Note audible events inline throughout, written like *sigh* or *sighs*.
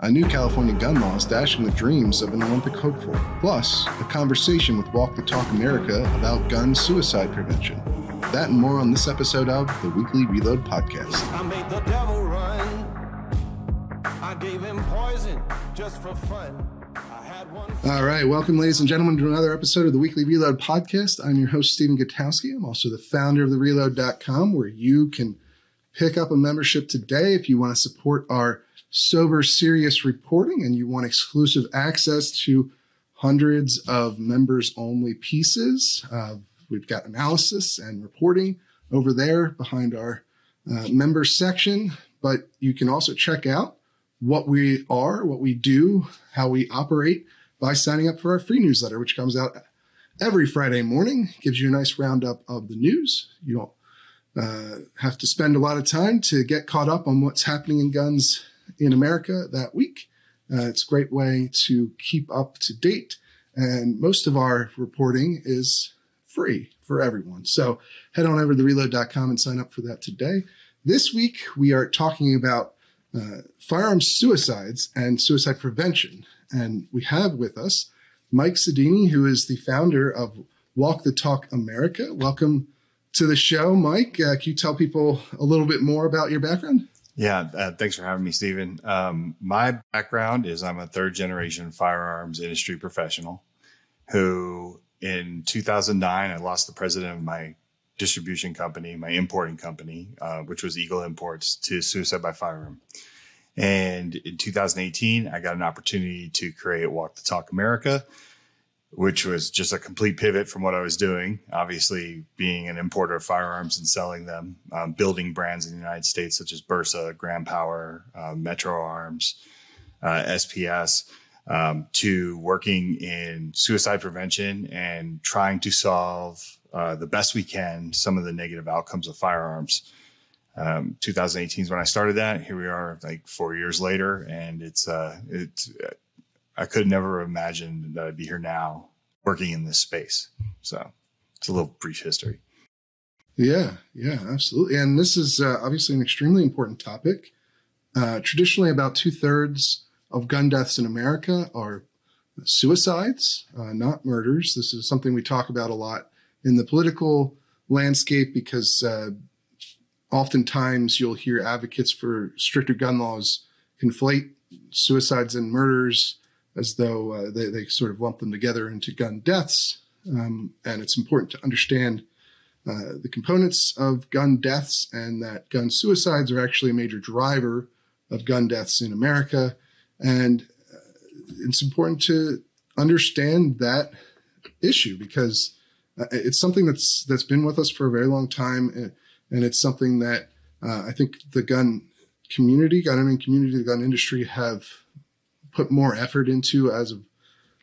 a new California gun law is dashing the dreams of an Olympic hopeful, plus a conversation with Walk the Talk America about gun suicide prevention. That and more on this episode of the Weekly Reload Podcast. I made the devil run. I gave him poison just for fun. I had one. All right, welcome, ladies and gentlemen, to another episode of the Weekly Reload Podcast. I'm your host, Stephen Gutowski. I'm also the founder of thereload.com, where you can pick up a membership today if you want to support our sober, serious reporting and you want exclusive access to hundreds of members only pieces. Uh, we've got analysis and reporting over there behind our uh, members section, but you can also check out what we are, what we do, how we operate by signing up for our free newsletter, which comes out every Friday morning, gives you a nice roundup of the news. You don't uh, have to spend a lot of time to get caught up on what's happening in guns in America that week. Uh, it's a great way to keep up to date. And most of our reporting is free for everyone. So head on over to reload.com and sign up for that today. This week, we are talking about uh, firearms suicides and suicide prevention. And we have with us Mike Sodini, who is the founder of Walk the Talk America. Welcome to the show, Mike. Uh, can you tell people a little bit more about your background? Yeah, uh, thanks for having me, Stephen. Um, my background is I'm a third generation firearms industry professional who in 2009, I lost the president of my distribution company, my importing company, uh, which was Eagle Imports, to suicide by firearm. And in 2018, I got an opportunity to create Walk the Talk America, which was just a complete pivot from what I was doing. Obviously, being an importer of firearms and selling them, um, building brands in the United States such as Bersa, Grand Power, uh, Metro Arms, uh, SPS, um, to working in suicide prevention and trying to solve uh, the best we can some of the negative outcomes of firearms. Um, 2018 is when I started that. Here we are, like four years later, and it's uh, it's I could never imagine that I'd be here now working in this space. So it's a little brief history. Yeah, yeah, absolutely. And this is uh, obviously an extremely important topic. Uh, traditionally, about two thirds of gun deaths in America are suicides, uh, not murders. This is something we talk about a lot in the political landscape because uh, oftentimes you'll hear advocates for stricter gun laws conflate suicides and murders as though uh, they, they sort of lump them together into gun deaths. Um, and it's important to understand uh, the components of gun deaths and that gun suicides are actually a major driver of gun deaths in America. And uh, it's important to understand that issue because uh, it's something that's that's been with us for a very long time, and, and it's something that uh, I think the gun community, gun owning community, the gun industry have put more effort into as of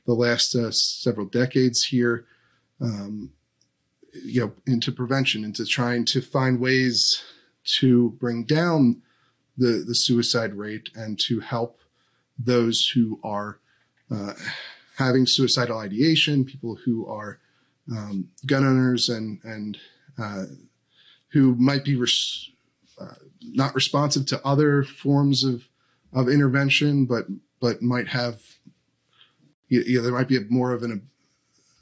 the last uh, several decades here. Um, you know, into prevention, into trying to find ways to bring down the the suicide rate and to help those who are uh, having suicidal ideation, people who are um, gun owners and and uh, who might be res- uh, not responsive to other forms of of intervention, but but might have you, know, there might be a, more of an,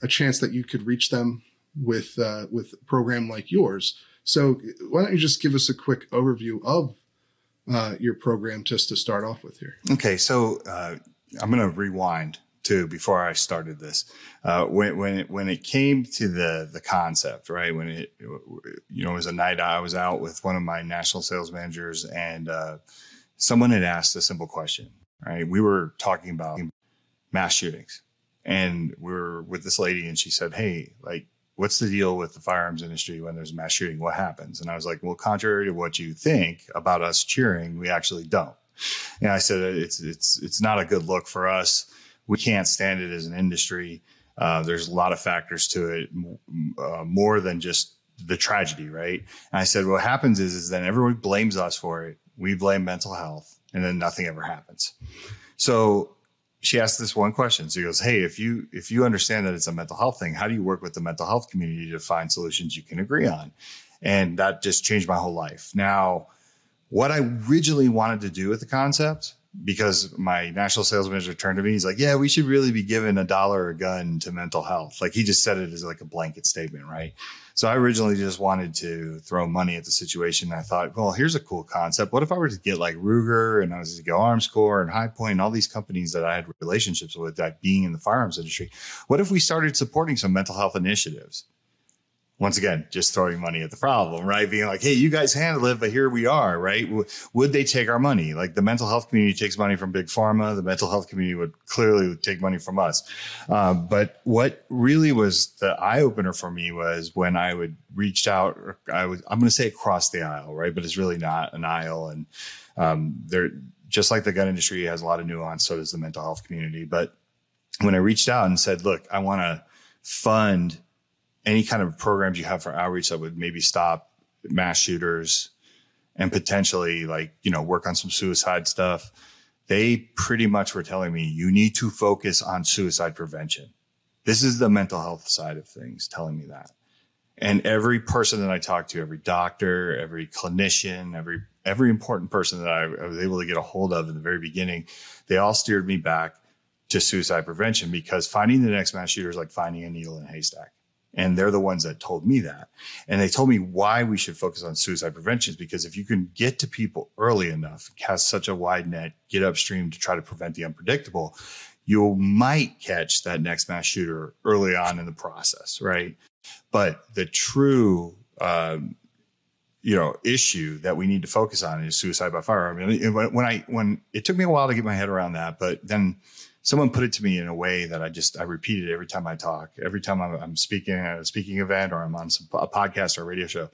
a chance that you could reach them with uh, with a program like yours. So why don't you just give us a quick overview of uh, your program just to start off with here? Okay, so uh, I'm going to rewind to before I started this. Uh, when when it, when it came to the the concept, right? When it you know it was a night I was out with one of my national sales managers, and uh, someone had asked a simple question right? We were talking about mass shootings and we were with this lady and she said, Hey, like, what's the deal with the firearms industry when there's a mass shooting? What happens? And I was like, well, contrary to what you think about us cheering, we actually don't. And I said, it's, it's, it's not a good look for us. We can't stand it as an industry. Uh, there's a lot of factors to it, uh, more than just the tragedy, right? And I said, what happens is, is then everyone blames us for it. We blame mental health and then nothing ever happens. So she asked this one question. So he goes, Hey, if you if you understand that it's a mental health thing, how do you work with the mental health community to find solutions you can agree on? And that just changed my whole life. Now, what I originally wanted to do with the concept because my national sales manager turned to me. He's like, "Yeah, we should really be giving a dollar a gun to mental health." Like he just said it as like a blanket statement, right? So I originally just wanted to throw money at the situation. I thought, well, here's a cool concept. What if I were to get like Ruger and I was to go Arms Armscor and Hi-Point and all these companies that I had relationships with that being in the firearms industry? What if we started supporting some mental health initiatives? Once again, just throwing money at the problem, right? Being like, hey, you guys handle it, but here we are, right? Would they take our money? Like the mental health community takes money from big pharma. The mental health community would clearly take money from us. Uh, but what really was the eye opener for me was when I would reach out, I was, I'm going to say across the aisle, right? But it's really not an aisle. And um, there, just like the gun industry has a lot of nuance, so does the mental health community. But when I reached out and said, look, I want to fund any kind of programs you have for outreach that would maybe stop mass shooters and potentially like, you know, work on some suicide stuff. They pretty much were telling me you need to focus on suicide prevention. This is the mental health side of things telling me that. And every person that I talked to, every doctor, every clinician, every every important person that I, was able to get a hold of in the very beginning, they all steered me back to suicide prevention because finding the next mass shooter is like finding a needle in a haystack. And they're the ones that told me that. And they told me why we should focus on suicide prevention is because if you can get to people early enough, cast such a wide net, get upstream to try to prevent the unpredictable, you might catch that next mass shooter early on in the process, right? But the true, um, you know, issue that we need to focus on is suicide by firearm. And when I, when it took me a while to get my head around that, but then someone put it to me in a way that I just I repeat it every time I talk, every time I'm, I'm speaking at a speaking event or I'm on some, a podcast or a radio show.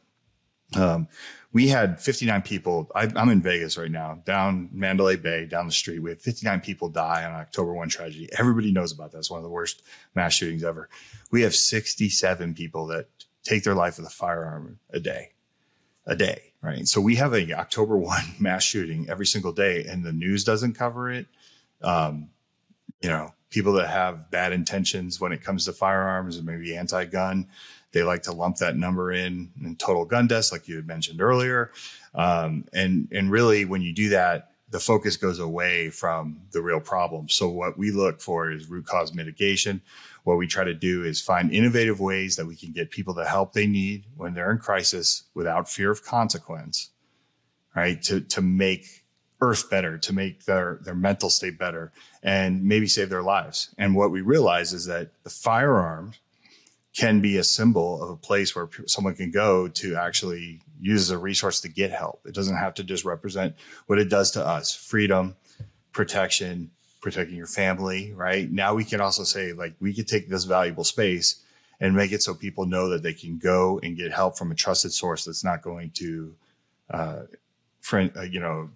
Um, we had 59 people. I, am in Vegas right now, down Mandalay Bay, down the street. We had 59 people die on October 1 tragedy. Everybody knows about that. It's one of the worst mass shootings ever. We have 67 people that take their life with a firearm a day, a day, right? So we have a October 1 *laughs* mass shooting every single day and the news doesn't cover it. Um, you know, people that have bad intentions when it comes to firearms and maybe anti-gun, they like to lump that number in in total gun deaths, like you had mentioned earlier. Um, and and really, when you do that, the focus goes away from the real problem. So what we look for is root cause mitigation. What we try to do is find innovative ways that we can get people the help they need when they're in crisis without fear of consequence, right? To to make earth better, to make their their mental state better and maybe save their lives. And what we realize is that the firearms can be a symbol of a place where someone can go to actually use as a resource to get help. It doesn't have to just represent what it does to us freedom, protection, protecting your family, right? Now we can also say, like, we could take this valuable space and make it so people know that they can go and get help from a trusted source that's not going to, uh, friend, uh, you know,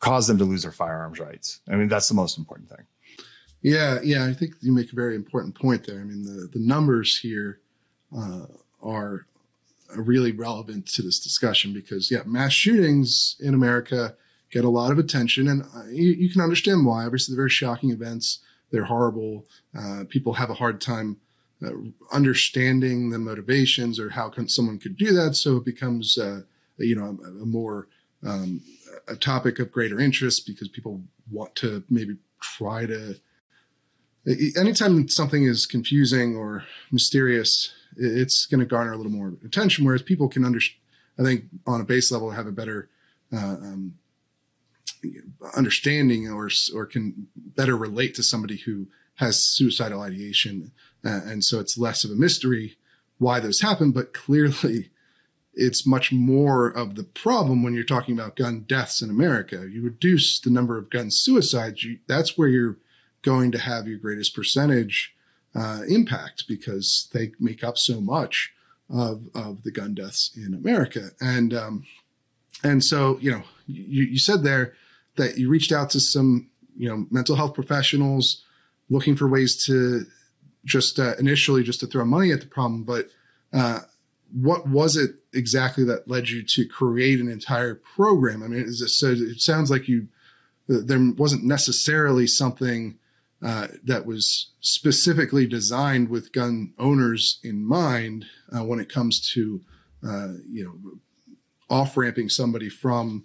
cause them to lose their firearms rights. I mean, that's the most important thing. Yeah, yeah, I think you make a very important point there. I mean, the the numbers here uh, are really relevant to this discussion because yeah, mass shootings in America get a lot of attention, and uh, you, you, can understand why. Obviously, they're very shocking events. They're horrible. Uh, people have a hard time uh, understanding the motivations or how can someone could do that. So it becomes, uh, you know, a, a more um, a topic of greater interest because people want to maybe try to anytime something is confusing or mysterious it's going to garner a little more attention whereas people can understand i think on a base level have a better uh, um, understanding or or can better relate to somebody who has suicidal ideation uh, and so it's less of a mystery why those happen but clearly it's much more of the problem when you're talking about gun deaths in America. You reduce the number of gun suicides, you, that's where you're going to have your greatest percentage uh, impact because they make up so much of, of the gun deaths in America. And um, and so you know you, you said there that you reached out to some you know mental health professionals looking for ways to just uh, initially just to throw money at the problem, but uh, what was it exactly that led you to create an entire program? I mean, it, so it sounds like you there wasn't necessarily something uh, that was specifically designed with gun owners in mind uh, when it comes to uh, you know off ramping somebody from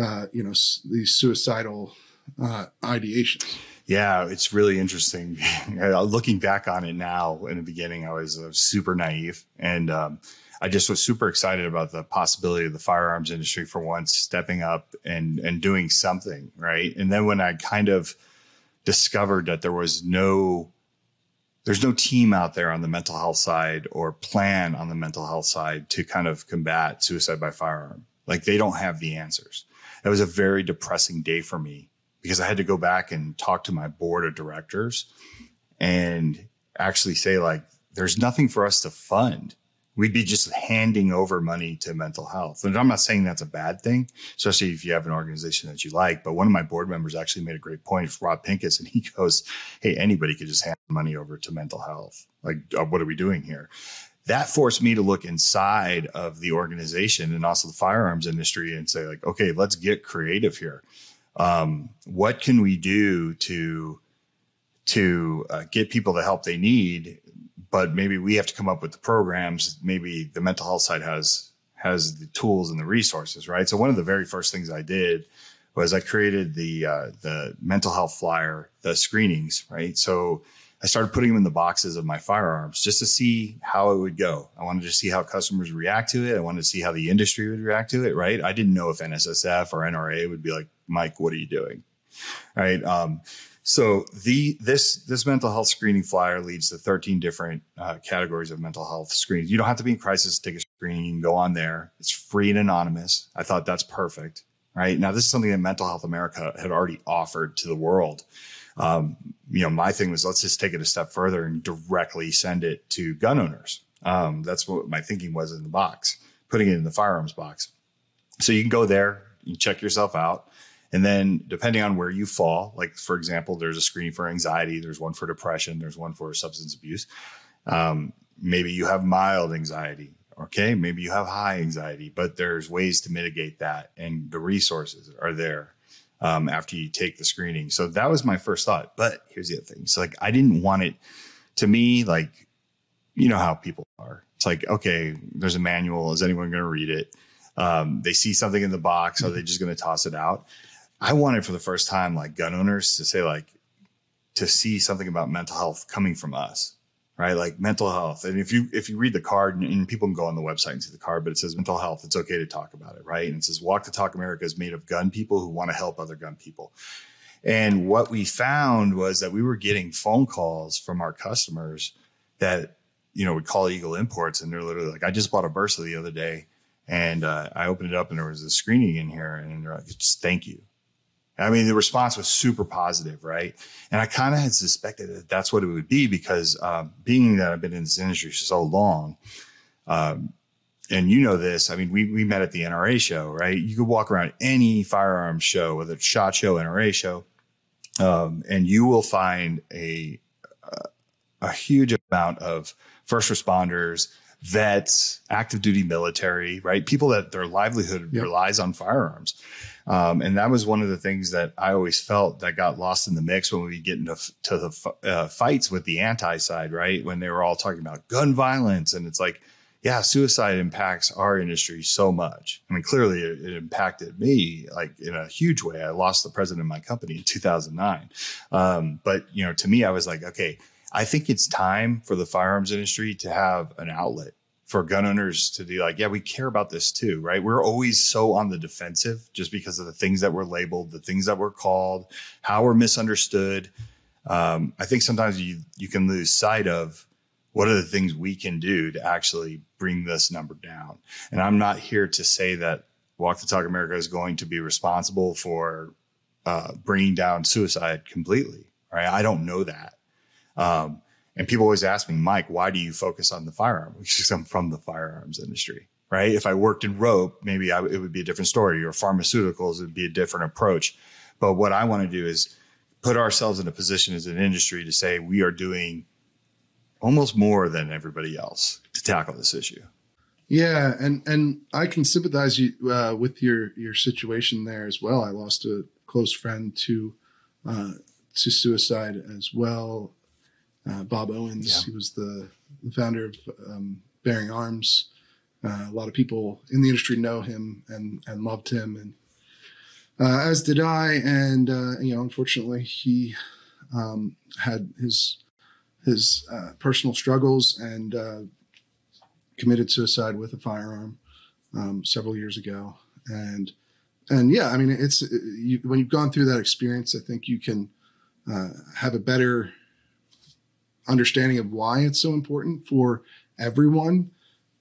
uh, you know, s- these suicidal uh, ideations. Yeah, it's really interesting. *laughs* Looking back on it now, in the beginning, I was uh, super naive, and um, I just was super excited about the possibility of the firearms industry for once stepping up and and doing something right. And then when I kind of discovered that there was no there's no team out there on the mental health side or plan on the mental health side to kind of combat suicide by firearm. Like they don't have the answers. It was a very depressing day for me because I had to go back and talk to my board of directors and actually say like, there's nothing for us to fund. We'd be just handing over money to mental health. And I'm not saying that's a bad thing, especially if you have an organization that you like. But one of my board members actually made a great point, Rob Pincus, and he goes, Hey, anybody could just hand money over to mental health. Like, uh, what are we doing here? That forced me to look inside of the organization and also the firearms industry and say, like, okay, let's get creative here. Um, what can we do to to uh, get people the help they need but maybe we have to come up with the programs. Maybe the mental health side has has the tools and the resources right? So one of the very first things i did was i created the uh, the mental health flyer the screenings right? So i started putting them in the boxes of my firearms just to see how it would go. I wanted to see how customers react to it. I wanted to see how the industry would react to it right? I didn't know if nssf or nra would be like mike what are you doing? Right? Um, so the this this mental health screening flyer leads to 13 different uh, categories of mental health screens. You don't have to be in crisis to take a screening. Go on there. It's free and anonymous. I thought that's perfect. Right now, this is something that Mental Health America had already offered to the world. Um, you know, my thing was let's just take it a step further and directly send it to gun owners. Um, that's what my thinking was in the box, putting it in the firearms box. So you can go there, you check yourself out. And then depending on where you fall, like for example, there's a screening for anxiety, there's one for depression, there's one for substance abuse. Um, maybe you have mild anxiety. Okay. Maybe you have high anxiety, but there's ways to mitigate that. And the resources are there um, after you take the screening. So that was my first thought. But here's the other thing. So like, I didn't want it to me, like, you know how people are. It's like, okay, there's a manual. Is anyone going to read it? Um, they see something in the box. Are they just going to toss it out? I wanted for the first time, like gun owners to say, like, to see something about mental health coming from us, right? Like mental health. And if you, if you read the card and, and people can go on the website and see the card, but it says mental health, it's okay to talk about it, right? And it says Walk the Talk America is made of gun people who want to help other gun people. And what we found was that we were getting phone calls from our customers that, you know, would call Eagle Imports and they're literally like, I just bought a Bersa the other day and uh, I opened it up and there was a screening in here and they're like, thank you. I mean, the response was super positive, right? And I kind of had suspected that that's what it would be because um, being that I've been in this industry so long, um, and you know this, I mean, we, we met at the NRA show, right? You could walk around any firearms show, whether it's SHOT Show, NRA show, um, and you will find a, a huge amount of first responders, vets, active duty military, right? People that their livelihood Yep. relies on firearms. Um, and that was one of the things that I always felt that got lost in the mix when we get into to the uh, fights with the anti side, right? When they were all talking about gun violence, and it's like, yeah, suicide impacts our industry so much. I mean, clearly it, it impacted me like in a huge way. I lost the president of my company in 2009. Um, but you know, to me, I was like, okay, I think it's time for the firearms industry to have an outlet for gun owners to be like, yeah, we care about this too, right? We're always so on the defensive just because of the things that we're labeled, the things that we're called, how we're misunderstood. Um, I think sometimes you you can lose sight of what are the things we can do to actually bring this number down. And I'm not here to say that Walk the Talk America is going to be responsible for uh, bringing down suicide completely, right? I don't know that. Um, and people always ask me, Mike, why do you focus on the firearm? *laughs* Because I'm from the firearms industry, right? If I worked in rope, maybe I, it would be a different story or pharmaceuticals, it would be a different approach. But what I want to do is put ourselves in a position as an industry to say we are doing almost more than everybody else to tackle this issue. Yeah, and and I can sympathize you uh, with your your situation there as well. I lost a close friend to uh, to suicide as well. Uh, Bob Owens, Yeah. he was the, the founder of um, Bearing Arms. Uh, a lot of people in the industry know him and and loved him, and uh, as did I. And uh, you know, unfortunately, he um, had his his uh, personal struggles and uh, committed suicide with a firearm um, several years ago. And and yeah, I mean, it's you, when you've gone through that experience, I think you can uh, have a better understanding of why it's so important for everyone,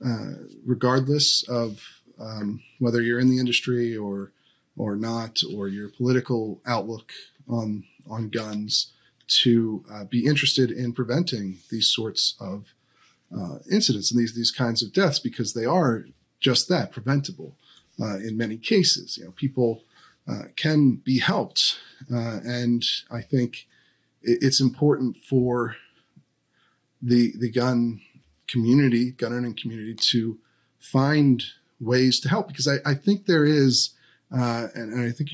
uh, regardless of um, whether you're in the industry or or not, or your political outlook on on guns, to uh, be interested in preventing these sorts of uh, incidents and these these kinds of deaths because they are just that preventable uh, in many cases. You know, people uh, can be helped, uh, and I think it's important for the the gun community, gun owning community, to find ways to help because I, I think there is, uh, and, and, I think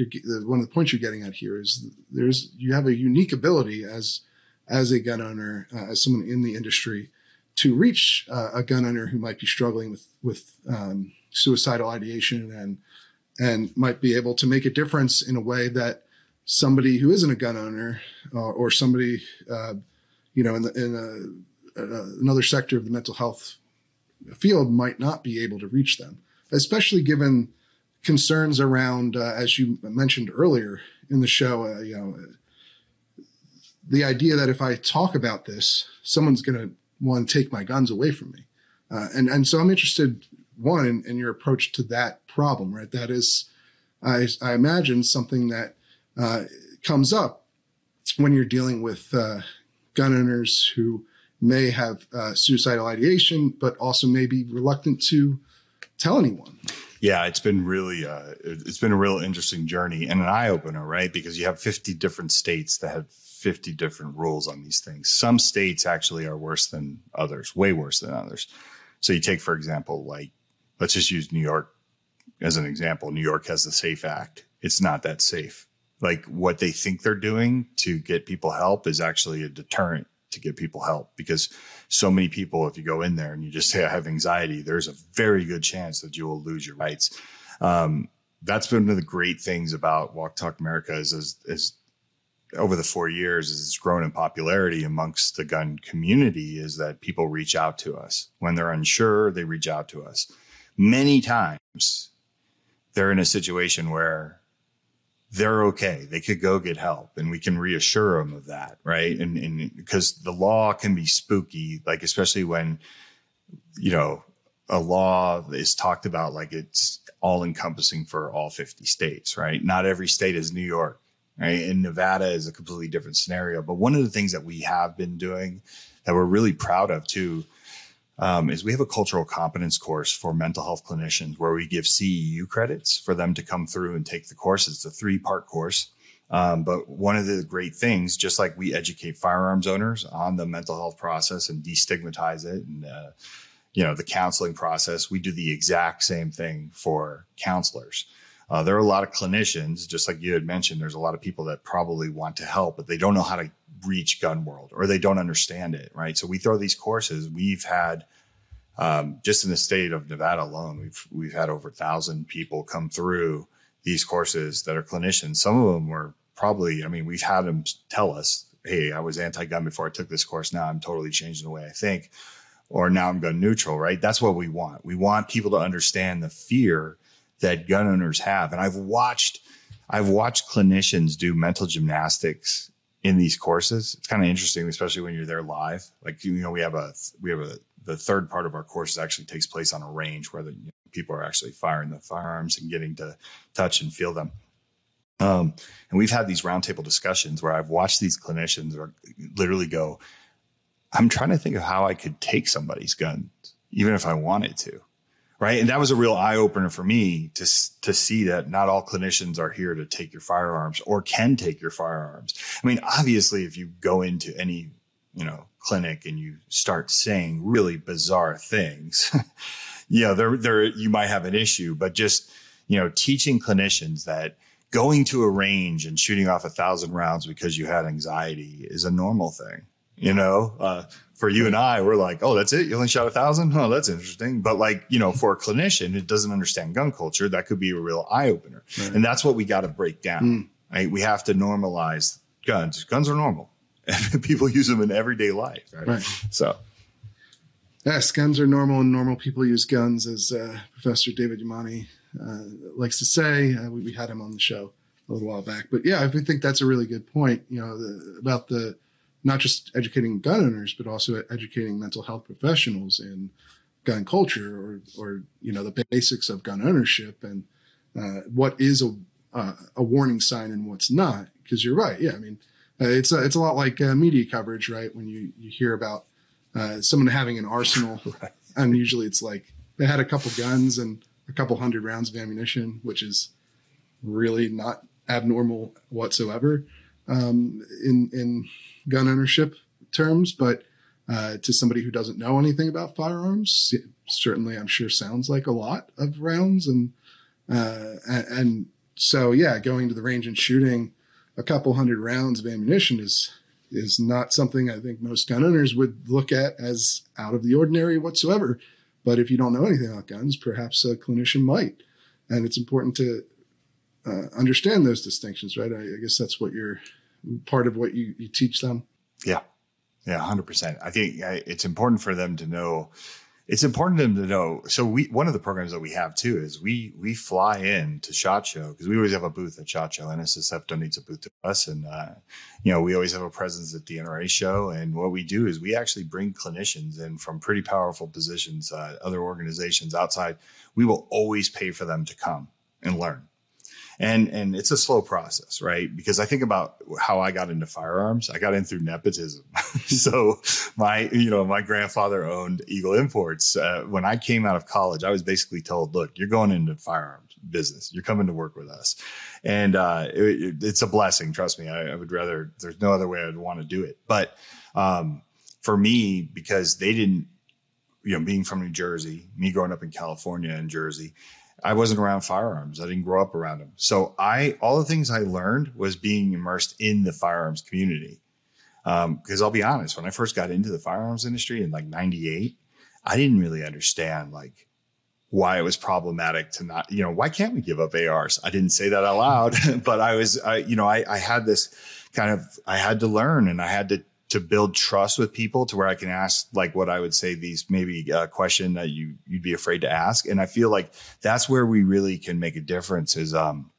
one of the points you're getting at here is there's you have a unique ability as as a gun owner, uh, as someone in the industry, to reach uh, a gun owner who might be struggling with with um, suicidal ideation and and might be able to make a difference in a way that somebody who isn't a gun owner uh, or somebody uh, you know in, the, in another sector of the mental health field might not be able to reach them especially given concerns around, uh, as you mentioned earlier in the show, uh, you know, the idea that if I talk about this, someone's going to want to take my guns away from me. Uh, and, and so I'm interested, one, in, in, your approach to that problem, right? That is, I, I imagine something that uh, comes up when you're dealing with uh, gun owners who may have uh, suicidal ideation, but also may be reluctant to tell anyone. Yeah, it's been really uh, it's been a real interesting journey and an eye opener, right? Because you have 50 different states that have 50 different rules on these things. Some states actually are worse than others, way worse than others. So you take, for example, like let's just use New York as an example. New York has the SAFE Act. It's not that safe. Like what they think they're doing to get people help is actually a deterrent to get people help because so many people, if you go in there and you just say, I have anxiety, there's a very good chance that you will lose your rights. Um, that's been one of the great things about Walk Talk America is, is, is over the four years as it's grown in popularity amongst the gun community is that people reach out to us when they're unsure they reach out to us many times they're in a situation where they're okay. They could go get help and we can reassure them of that. Right. And, and because the law can be spooky, like, especially when, you know, a law is talked about like it's all encompassing for all 50 states, right? Not every state is New York, right? And Nevada is a completely different scenario. But one of the things that we have been doing that we're really proud of too um, is we have a cultural competence course for mental health clinicians where we give CEU credits for them to come through and take the course. It's a three part course. Um, but one of the great things, just like we educate firearms owners on the mental health process and destigmatize it and, uh, you know, the counseling process, we do the exact same thing for counselors. Uh, there are a lot of clinicians, just like you had mentioned, there's a lot of people that probably want to help, but they don't know how to reach gun world or they don't understand it, right? So we throw these courses. We've had um, just in the state of Nevada alone, we've we've had over a thousand people come through these courses that are clinicians. Some of them were probably, I mean, we've had them tell us, "Hey, I was anti-gun before I took this course. Now I'm totally changing the way I think." Or now I'm gun neutral, right? That's what we want. We want people to understand the fear that gun owners have. And I've watched, I've watched clinicians do mental gymnastics in these courses. It's kind of interesting, especially when you're there live. Like you know, we have a we have a the third part of our courses actually takes place on a range where the you know, people are actually firing the firearms and getting to touch and feel them. Um, and we've had these roundtable discussions where I've watched these clinicians or literally go, "I'm trying to think of how I could take somebody's gun, even if I wanted to." Right? And that was a real eye opener for me to to see that not all clinicians are here to take your firearms or can take your firearms. I mean, obviously, if you go into any you know clinic and you start saying really bizarre things, *laughs* you know, there there you might have an issue. But just you know, teaching clinicians that going to a range and shooting off a thousand rounds because you had anxiety is a normal thing You know, uh, for you and I, we're like, oh, that's it. You only shot a thousand. Oh, that's interesting. But like, you know, for a clinician who doesn't understand gun culture, that could be a real eye opener. Right. And that's what we got to break down. Mm. Right? We have to normalize guns. Guns are normal. *laughs* People use them in everyday life. Right. Right. So Yes, guns are normal, and normal people use guns, as uh, Professor David Yamane uh, likes to say. Uh, we, we had him on the show a little while back, but yeah, I think that's a really good point. You know, the, about the not just educating gun owners, but also educating mental health professionals in gun culture, or or you know the basics of gun ownership and uh, what is a uh, a warning sign and what's not. Because you're right, yeah. I mean, uh, it's a, it's a lot like uh, media coverage, right? When you you hear about uh, someone having an arsenal, *laughs* Right. and usually it's like they had a couple guns and a couple hundred rounds of ammunition, which is really not abnormal whatsoever um, in in gun ownership terms. But uh, to somebody who doesn't know anything about firearms, certainly I'm sure sounds like a lot of rounds, and uh, and, so yeah, going to the range and shooting a couple hundred rounds of ammunition is is not something I think most gun owners would look at as out of the ordinary whatsoever. But if you don't know anything about guns, perhaps a clinician might. And it's important to uh, understand those distinctions, right? I, I guess that's what you're part of what you, you teach them. Yeah, Yeah, hundred percent. I think uh, it's important for them to know. It's important for them to know. So we one of the programs that we have too is we we fly in to Shot Show because we always have a booth at Shot Show. NSSF donates a booth to us, and uh, you know we always have a presence at the NRA show. And what we do is we actually bring clinicians in from pretty powerful positions, uh, other organizations outside. We will always pay for them to come and learn and and it's a slow process right? Because i think about how i got into firearms. I got in through nepotism. *laughs* So my you know my grandfather owned eagle imports. Uh, when i came out of college i was basically told look you're going into firearms business. You're coming to work with us. And uh, it, it- it's a blessing trust me. I, I would rather there's no other way i'd want to do it. But um, for me because they didn't you know being from new jersey me growing up in california and jersey I wasn't around firearms. I didn't grow up around them. So I, all the things I learned was being immersed in the firearms community. Um, cause I'll be honest, when I first got into the firearms industry in like 98, I didn't really understand like why it was problematic to not, you know, why can't we give up ARs? I didn't say that out loud, *laughs* but I was, I, you know, I, I had this kind of, I had to learn and I had to, to build trust with people to where I can ask like what I would say these maybe a question that you you'd be afraid to ask. And I feel like that's where we really can make a difference is um,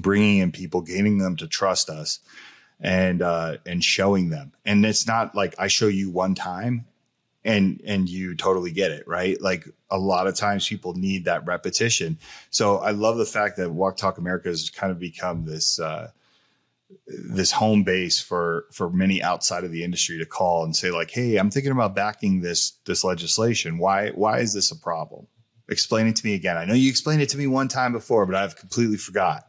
bringing in people, gaining them to trust us, and uh, and showing them. And it's not like I show you one time and and you totally get it right like a lot of times people need that repetition so i love the fact that walk talk america has kind of become this uh this home base for for many outside of the industry to call and say like hey i'm thinking about backing this this legislation. Why why is this a problem? Explain it to me again. I know you explained it to me one time before but i've completely forgot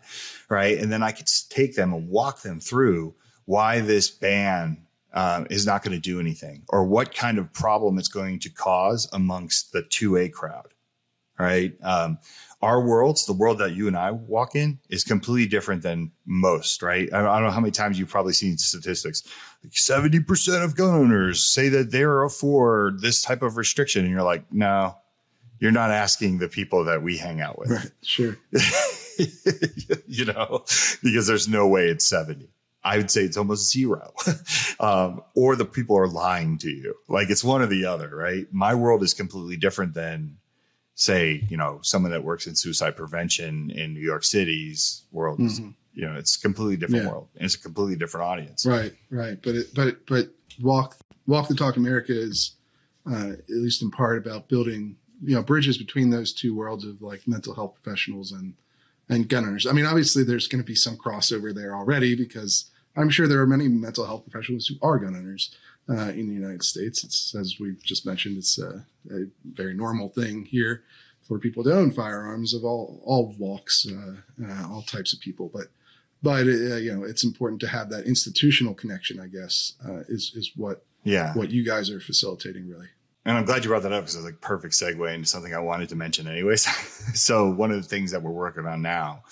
right? And then i could take them and walk them through why this ban um, is not going to do anything or what kind of problem it's going to cause amongst the 2a crowd right um, our worlds, the world that you and I walk in, is completely different than most, right? I don't know how many times you've probably seen statistics. Like 70% of gun owners say that they're for this type of restriction. And you're like, no, you're not asking the people that we hang out with, Right. Sure. *laughs* you know, because there's no way it's 70. I would say it's almost zero. *laughs* um, or the people are lying to you. Like it's one or the other, right? My world is completely different than say, you know, someone that works in suicide prevention in New York City's world. is, Mhm. You know, it's a completely different Yeah. world. And it's a completely different audience. Right. Right. But it, but but walk walk the talk America is uh, at least in part about building you know bridges between those two worlds of like mental health professionals and and gun owners. I mean, obviously, there's going to be some crossover there already because I'm sure there are many mental health professionals who are gun owners uh, in the United States. It's as we've just mentioned, it's a, a very normal thing here for people to own firearms of all all walks, uh, uh, all types of people. But but uh, you know, it's important to have that institutional connection. I guess uh, is is what Yeah. what you guys are facilitating really. And I'm glad you brought that up because it's like perfect segue into something I wanted to mention anyways. *laughs* so one of the things that we're working on now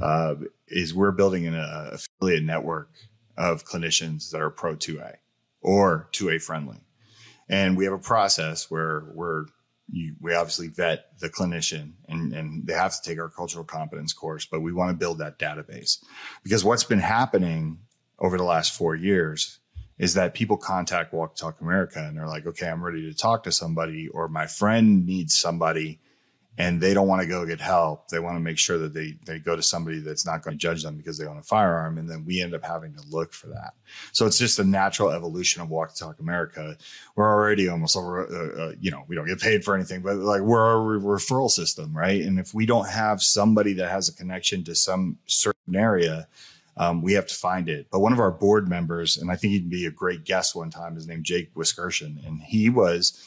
uh, is we're building an uh, affiliate network of clinicians that are pro 2A or 2A friendly. And we have a process where we're you, we obviously vet the clinician and, and they have to take our cultural competence course, but we want to build that database because what's been happening over the last four years is that people contact Walk Talk America and they're like, okay, I'm ready to talk to somebody, or my friend needs somebody and they don't want to go get help. They want to make sure that they they go to somebody that's not going to judge them because they own a firearm, and then we end up having to look for that. So it's just a natural evolution of Walk to Talk America. We're already almost over, uh, uh, you know, we don't get paid for anything, but like we're a re- referral system, right? And if we don't have somebody that has a connection to some certain area. Um, we have to find it. But one of our board members, and I think he'd be a great guest one time, is named Jake Wiskerchen, and he was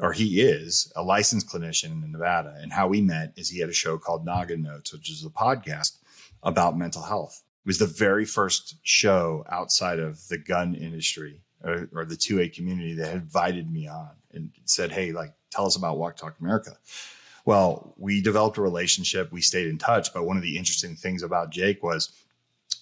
or he is a licensed clinician in Nevada. And how we met is he had a show called Noggin Notes, which is a podcast about mental health. It was the very first show outside of the gun industry or, or the 2A community that invited me on and said, Hey, like, tell us about Walk Talk America. Well, we developed a relationship. We stayed in touch. But one of the interesting things about Jake was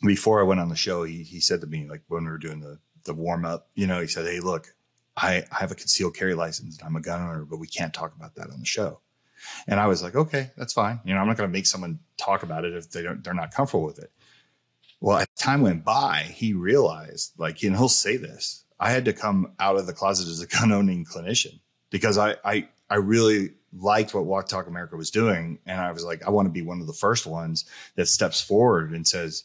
before I went on the show, he, he said to me, like when we were doing the, the warm up, you know, he said, Hey, look, I, I have a concealed carry license and I'm a gun owner, but we can't talk about that on the show. And I was like, okay, that's fine. You know, I'm not going to make someone talk about it if they don't, they're not comfortable with it. Well, as time went by, he realized, like, know, he'll say this. I had to come out of the closet as a gun owning clinician because I, I, I really liked what Walk Talk America was doing. And I was like, I want to be one of the first ones that steps forward and says,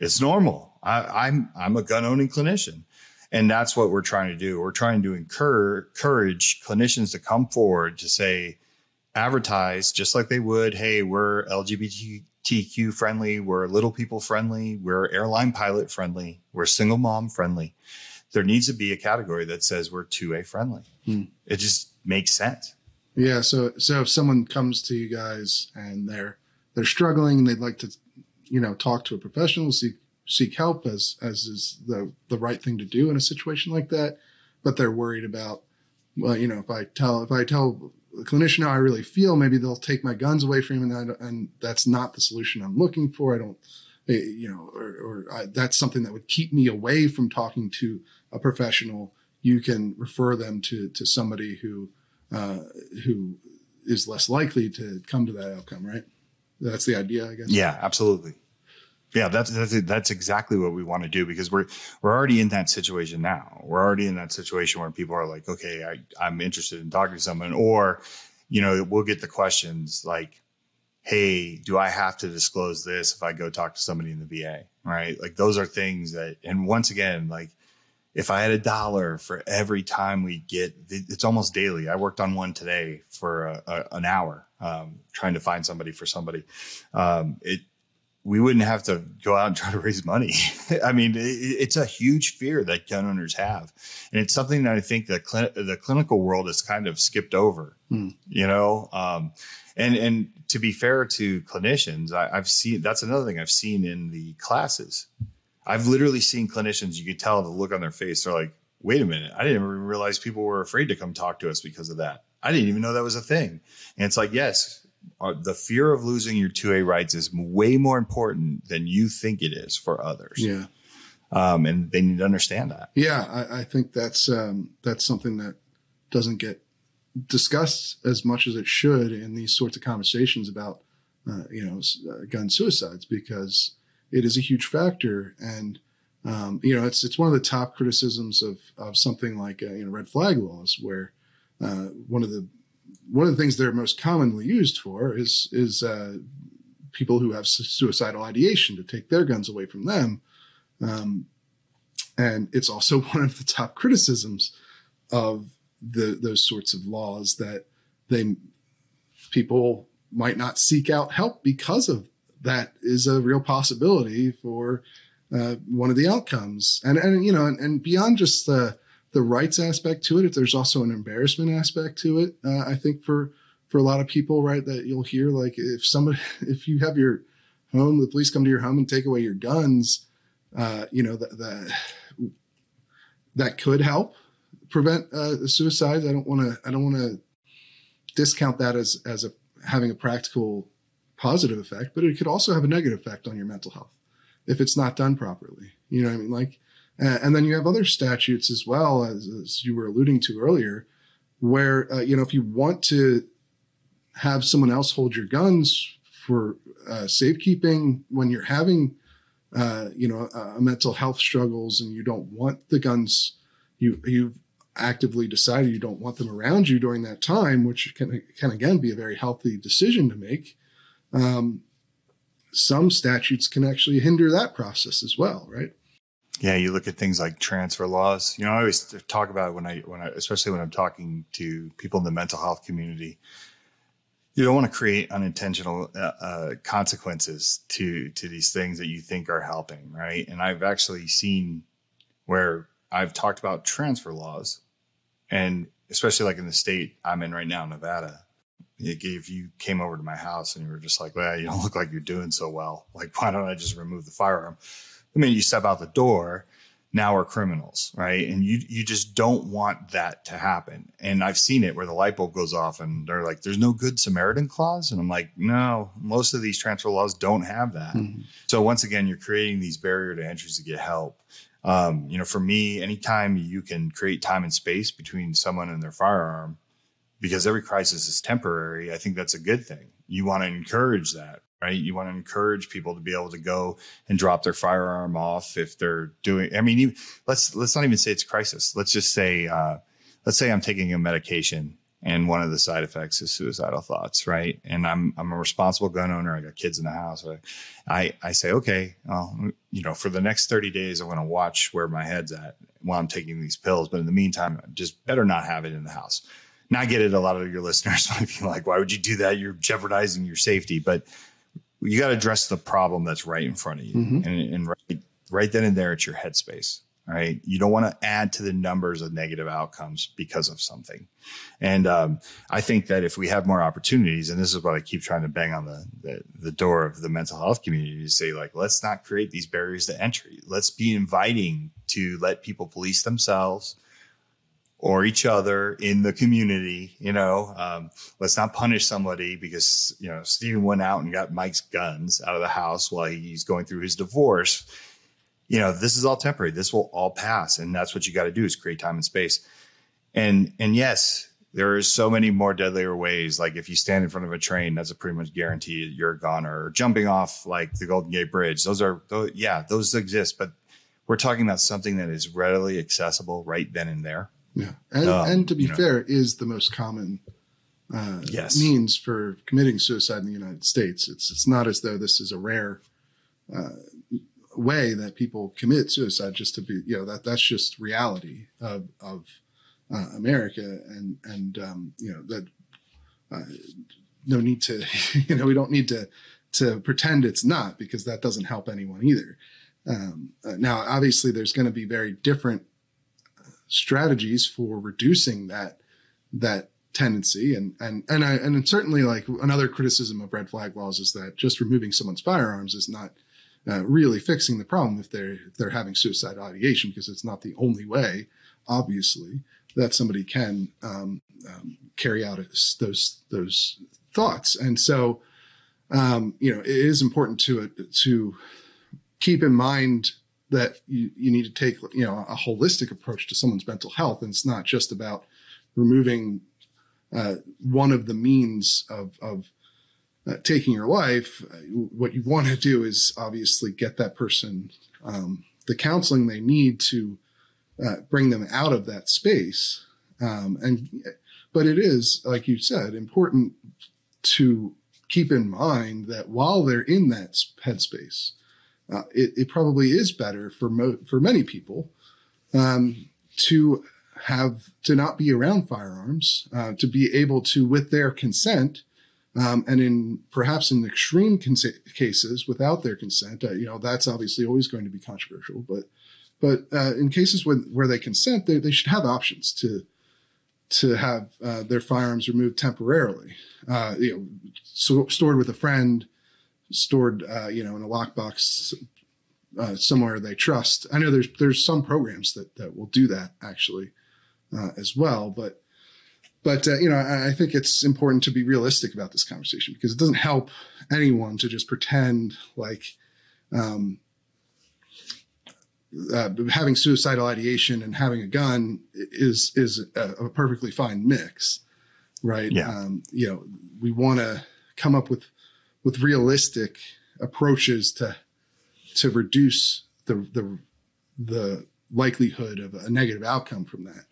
it's normal. I, I'm, I'm a gun owning clinician. And that's what we're trying to do. We're trying to encourage clinicians to come forward to say, advertise just like they would, hey, we're LGBTQ friendly, we're little people friendly, we're airline pilot friendly, we're single mom friendly. There needs to be a category that says we're 2A friendly. Hmm. It just makes sense. Yeah. So so if someone comes to you guys and they're they're struggling and they'd like to, you know, talk to a professional, seek seek help as as is the the right thing to do in a situation like that but they're worried about well you know if i tell if i tell a clinician how i really feel maybe they'll take my guns away from me and, and that's not the solution i'm looking for. I don't eh, you know or, or I, that's something that would keep me away from talking to a professional. You can refer them to to somebody who uh, who is less likely to come to that outcome right? That's the idea i guess. Yeah absolutely yeah, that's, that's that's exactly what we want to do because we're we're already in that situation now. We're already in that situation where people are like, okay, I, I'm interested in talking to someone, or you know, we'll get the questions like, hey, do I have to disclose this if I go talk to somebody in the VA? Right? Like those are things that, and once again, like if I had a dollar for every time we get, it's almost daily. I worked on one today for a, a, an hour, um, trying to find somebody for somebody. Um, it we wouldn't have to go out and try to raise money. *laughs* I mean, it, it's a huge fear that gun owners have, and it's something that I think the cl- the clinical world has kind of skipped over. Hmm. You know, um, and and to be fair to clinicians, I, I've seen that's another thing I've seen in the classes. I've literally seen clinicians. You could tell the look on their face. They're like, "Wait a minute! I didn't even realize people were afraid to come talk to us because of that. I didn't even know that was a thing." And it's like, yes, uh, the fear of losing your 2A rights is way more important than you think it is for others. Yeah. Um, and they need to understand that. Yeah, I, I think that's um, that's something that doesn't get discussed as much as it should in these sorts of conversations about uh, you know uh, gun suicides because it is a huge factor and um, you know it's it's one of the top criticisms of of something like uh, you know red flag laws where uh, one of the one of the things they're most commonly used for is is uh, people who have suicidal ideation to take their guns away from them. Um, and it's also *laughs* one of the top criticisms of the those sorts of laws that they people might not seek out help because of that is a real possibility for uh, one of the outcomes. And and you know and, and beyond just the the rights aspect to it. If there's also an embarrassment aspect to it. Uh, I think for for a lot of people, right, that you'll hear like if somebody *laughs* if you have your home, the police come to your home and take away your guns, uh, you know that that that could help prevent uh, suicides. I don't want to I don't want to discount that as as a having a practical positive effect, but it could also have a negative effect on your mental health if it's not done properly. You know what I mean? Like Uh, and then you have other statutes as well, as, as you were alluding to earlier, where, uh, you know, if you want to have someone else hold your guns for uh, safekeeping when you're having, uh, you know, mental health struggles and you don't want the guns, you, you've actively decided you don't want them around you during that time, which can, can again be a very healthy decision to make. Um, some statutes can actually hinder that process as well, right? Yeah, you look at things like transfer laws. You know, I always talk about when I when I especially when I'm talking to people in the mental health community. You don't want to create unintentional uh, uh, consequences to to these things that you think are helping, right? And I've actually seen where I've talked about transfer laws, and especially like in the state I'm in right now, Nevada. If you came over to my house and you were just like, "Well, you don't look like you're doing so well. Like, why don't I just remove the firearm?" I mean, you step out the door, now we're criminals, right? And you you just don't want that to happen. And I've seen it where the light bulb goes off and they're like, there's no good Samaritan clause. And I'm like, no, most of these transfer laws don't have that. Mm-hmm. So once again, you're creating these barrier to entries to get help. Um, you know, for me, anytime you can create time and space between someone and their firearm, because every crisis is temporary, I think that's a good thing. You want to encourage that right? You want to encourage people to be able to go and drop their firearm off if they're doing. I mean, let's let's not even say it's crisis. Let's just say, uh, let's say I'm taking a medication and one of the side effects is suicidal thoughts, right? And I'm I'm a responsible gun owner. I got kids in the house. I I say, okay, you know, for the next 30 days, I'm going to watch where my head's at while I'm taking these pills. But in the meantime, just better not have it in the house. Now I get it. A lot of your listeners *laughs* might be like, why would you do that? You're jeopardizing your safety. But you got to address the problem that's right in front of you, mm-hmm. and, and right, right then and there, it's your headspace. Right, you don't want to add to the numbers of negative outcomes because of something, and um, I think that if we have more opportunities, and this is what I keep trying to bang on the, the the door of the mental health community to say, like, let's not create these barriers to entry. Let's be inviting to let people police themselves or each other in the community. You know, um, let's not punish somebody because you know Stephen went out and got Mike's guns out of the house while he's going through his divorce. You know, this is all temporary. This will all pass, and that's what you got to do is create time and space. And and yes, there are so many more deadlier ways. Like if you stand in front of a train, that's a pretty much guarantee you're a. Or jumping off like the Golden Gate Bridge, those are those, yeah, those exist. But we're talking about something that is readily accessible right then and there yeah, and, um, and to be fair, know. is the most common uh, yes. means for committing suicide in the United States. It's it's not as though this is a rare uh, way that people commit suicide. Just to be, you know, that that's just reality of of uh, America, and and um, you know that uh, no need to, *laughs* you know, we don't need to to pretend it's not because that doesn't help anyone either. Um, uh, now, obviously, there's going to be very different strategies for reducing that that tendency. And and and I and certainly like another criticism of red flag laws is that just removing someone's firearms is not uh, really fixing the problem if they're if they're having suicide ideation because it's not the only way obviously that somebody can um, um, carry out those those thoughts. And so um, you know it is important to to keep in mind that you, you need to take you know a holistic approach to someone's mental health. And it's not just about removing uh, one of the means of, of uh, taking your life. What you want to do is obviously get that person um, the counseling they need to uh, bring them out of that space. Um, and but it is like you said important to keep in mind that while they're in that headspace uh, it, it, probably is better for mo- for many people um, to have to not be around firearms, uh, to be able to, with their consent, um, and in perhaps in extreme cons- cases without their consent, uh, you know that's obviously always going to be controversial. But but uh, in cases where, where they consent, they, they should have options to to have uh, their firearms removed temporarily, you know, so, stored with a friend stored, uh, you know, in a lockbox uh, somewhere they trust. I know there's there's some programs that that will do that actually uh, as well, but but uh, you know I, I, think it's important to be realistic about this conversation because it doesn't help anyone to just pretend like um, uh, having suicidal ideation and having a gun is is a, a perfectly fine mix, right? Yeah. Um, you know, we want to come up with with realistic approaches to to reduce the the the likelihood of a negative outcome from that.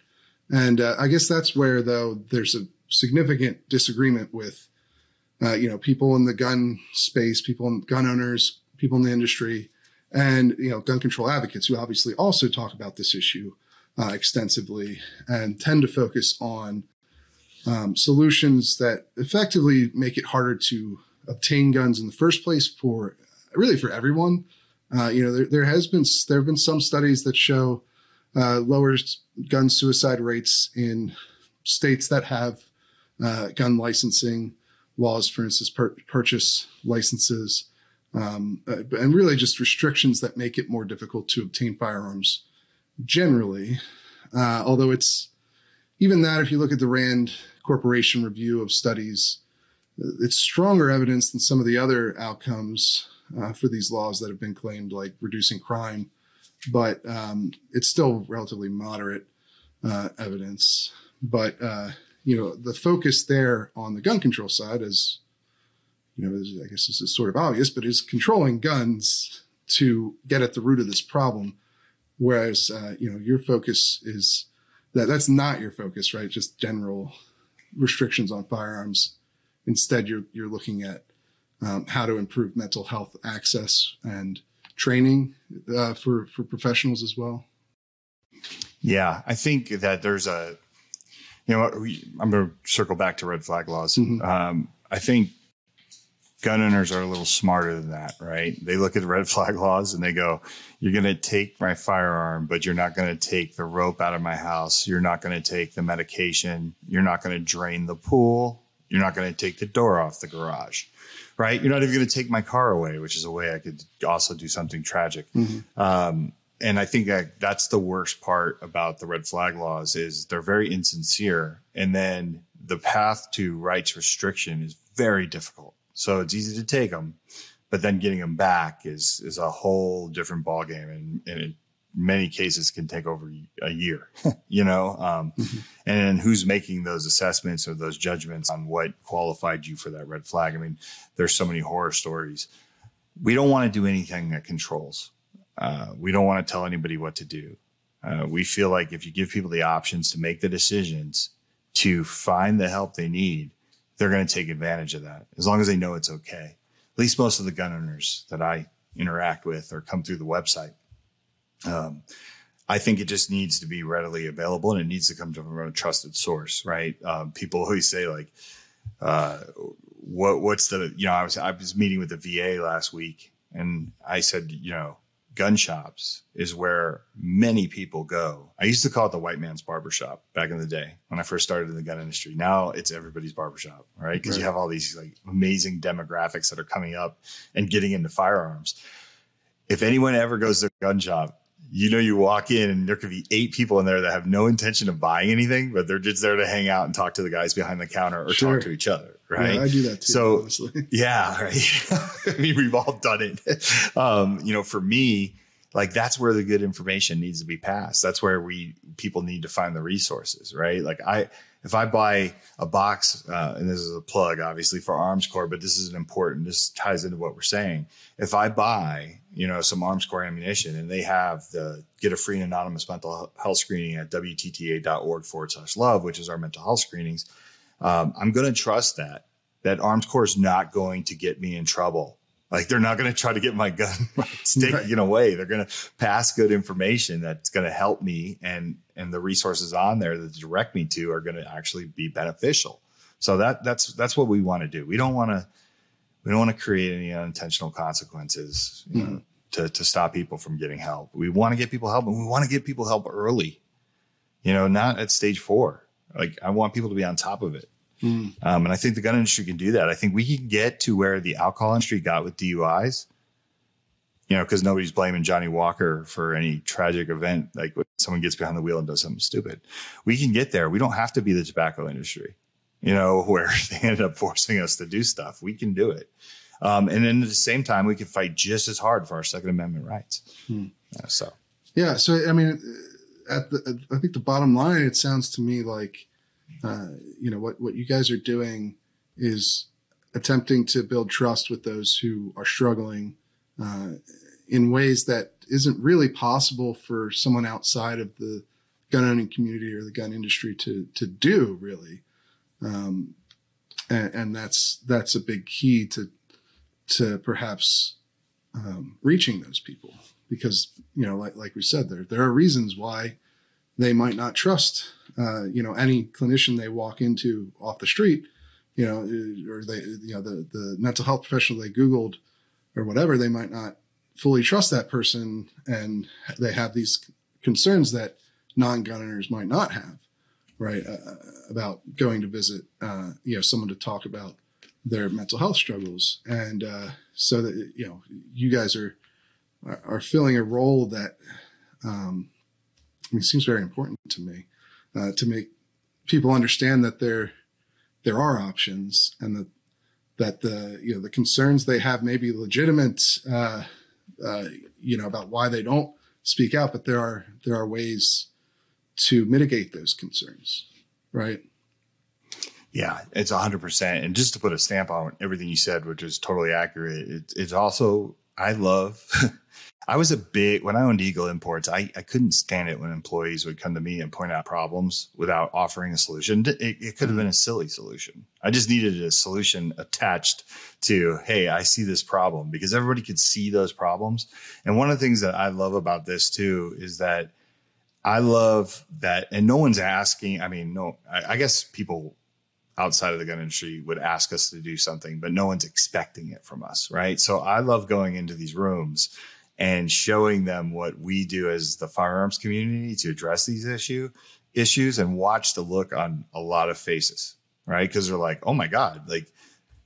And uh, I guess that's where though there's a significant disagreement with uh, you know people in the gun space, people, in gun owners, people in the industry and you know gun control advocates who obviously also talk about this issue uh, extensively and tend to focus on um, solutions that effectively make it harder to obtain guns in the first place for really for everyone. Uh, you know, there, there, has been there have been some studies that show uh, lower gun suicide rates in states that have uh, gun licensing laws, for instance, per- purchase licenses um, uh, and really just restrictions that make it more difficult to obtain firearms generally. Uh, although it's even that, if you look at the RAND Corporation review of studies, it's stronger evidence than some of the other outcomes uh, for these laws that have been claimed, like reducing crime. But um, it's still relatively moderate uh, evidence. But uh, you know, the focus there on the gun control side, is you know, I guess this is sort of obvious, but is controlling guns to get at the root of this problem. Whereas, uh, you know, your focus is that that's not your focus, right? Just general restrictions on firearms. Instead, you're you're looking at um, how to improve mental health access and training uh, for for professionals as well. Yeah, I think that there's a, you know, we, I'm going to circle back to red flag laws. Mm-hmm. Um, I think gun owners are a little smarter than that, right? They look at the red flag laws and they go, You're going to take my firearm, but you're not going to take the rope out of my house. You're not going to take the medication. You're not going to drain the pool. You're not going to take the door off the garage, right? You're not even going to take my car away, which is a way I could also do something tragic. Mm-hmm. Um, and I think that that's the worst part about the red flag laws is they're very insincere. And then the path to rights restriction is very difficult so it's easy to take them, but then getting them back is is a whole different ballgame, and, and in many cases can take over a year. *laughs* you know, um, mm-hmm. and who's making those assessments or those judgments on what qualified you for that red flag? I mean, there's so many horror stories. We don't want to do anything that controls. Uh, we don't want to tell anybody what to do. Uh, we feel like if you give people the options to make the decisions, to find the help they need, they're going to take advantage of that as long as they know it's okay. At least most of the gun owners that I interact with or come through the website. Um, I think it just needs to be readily available and it needs to come from a trusted source, right? Um, people always say like, uh, what, what's the, you know, I was, I was meeting with the VA last week and I said, you know, gun shops is where many people go. I used to call it the white man's barbershop back in the day when I first started in the gun industry. Now it's everybody's barbershop, right? Because right. you have all these like amazing demographics that are coming up and getting into firearms. If anyone ever goes to a gun shop, you know, you walk in and there could be eight people in there that have no intention of buying anything, but they're just there to hang out and talk to the guys behind the counter or sure. talk to each other. Right. Yeah, I do that too. So, honestly. *laughs* yeah, right. *laughs* I mean, we've all done it. Um, you know, for me, like that's where the good information needs to be passed. That's where we people need to find the resources, right? Like I, if I buy a box, uh, and this is a plug, obviously for arms Armscor, but this is an important. This ties into what we're saying. If I buy, you know, some Armscor ammunition, and they have the get a free and anonymous mental health screening at wtta.org forward slash love, which is our mental health screenings um, I'm going to trust that that Armscor is not going to get me in trouble. Like they're not going to try to get my gun taken *laughs* right. away. They're going to pass good information that's going to help me, and and the resources on there that direct me to are going to actually be beneficial. So that that's that's what we want to do. We don't want to we don't want to create any unintentional consequences you mm-hmm. know, to to stop people from getting help. We want to get people help, and we want to get people help early. You know, not at stage four. Like I want people to be on top of it. Mm. Um, and I think the gun industry can do that. I think we can get to where the alcohol industry got with DUIs, you know, because nobody's blaming Johnnie Walker for any tragic event, like when someone gets behind the wheel and does something stupid. We can get there. We don't have to be the tobacco industry, you know, *laughs* where they ended up forcing us to do stuff. We can do it. Um, and then at the same time, we can fight just as hard for our Second Amendment rights. Hmm. Uh, so Yeah. So, I mean, at the, I think the bottom line, it sounds to me like, uh, you know, what, what you guys are doing is attempting to build trust with those who are struggling uh, in ways that isn't really possible for someone outside of the gun owning community or the gun industry to to do really um, and, and, that's that's a big key to to perhaps um, reaching those people because you know like like we said there there are reasons why they might not trust uh, you know any clinician they walk into off the street you know or they you know the the mental health professional they googled or whatever they might not fully trust that person and they have these concerns that non-gun owners might not have right uh, about going to visit uh, you know someone to talk about their mental health struggles. And uh, so that you know you guys are are filling a role that um, I mean seems very important to me uh, to make people understand that there there are options and that that the you know the concerns they have may be legitimate uh, uh, you know about why they don't speak out but there are there are ways to mitigate those concerns, right? Yeah, it's 100%. And just to put a stamp on everything you said, which is totally accurate, it, it's also, I love, *laughs* I was a big, when I owned Eagle Imports, I, I couldn't stand it when employees would come to me and point out problems without offering a solution. It, it could have been a silly solution. I just needed a solution attached to, hey, I see this problem because everybody could see those problems. And one of the things that I love about this too is that I love that, and no one's asking. I mean, no, I, I, guess people outside of the gun industry would ask us to do something, but no one's expecting it from us, right? So I love going into these rooms and showing them what we do as the firearms community to address these issue issues, and watch the look on a lot of faces, right? Because they're like, "Oh my god, like."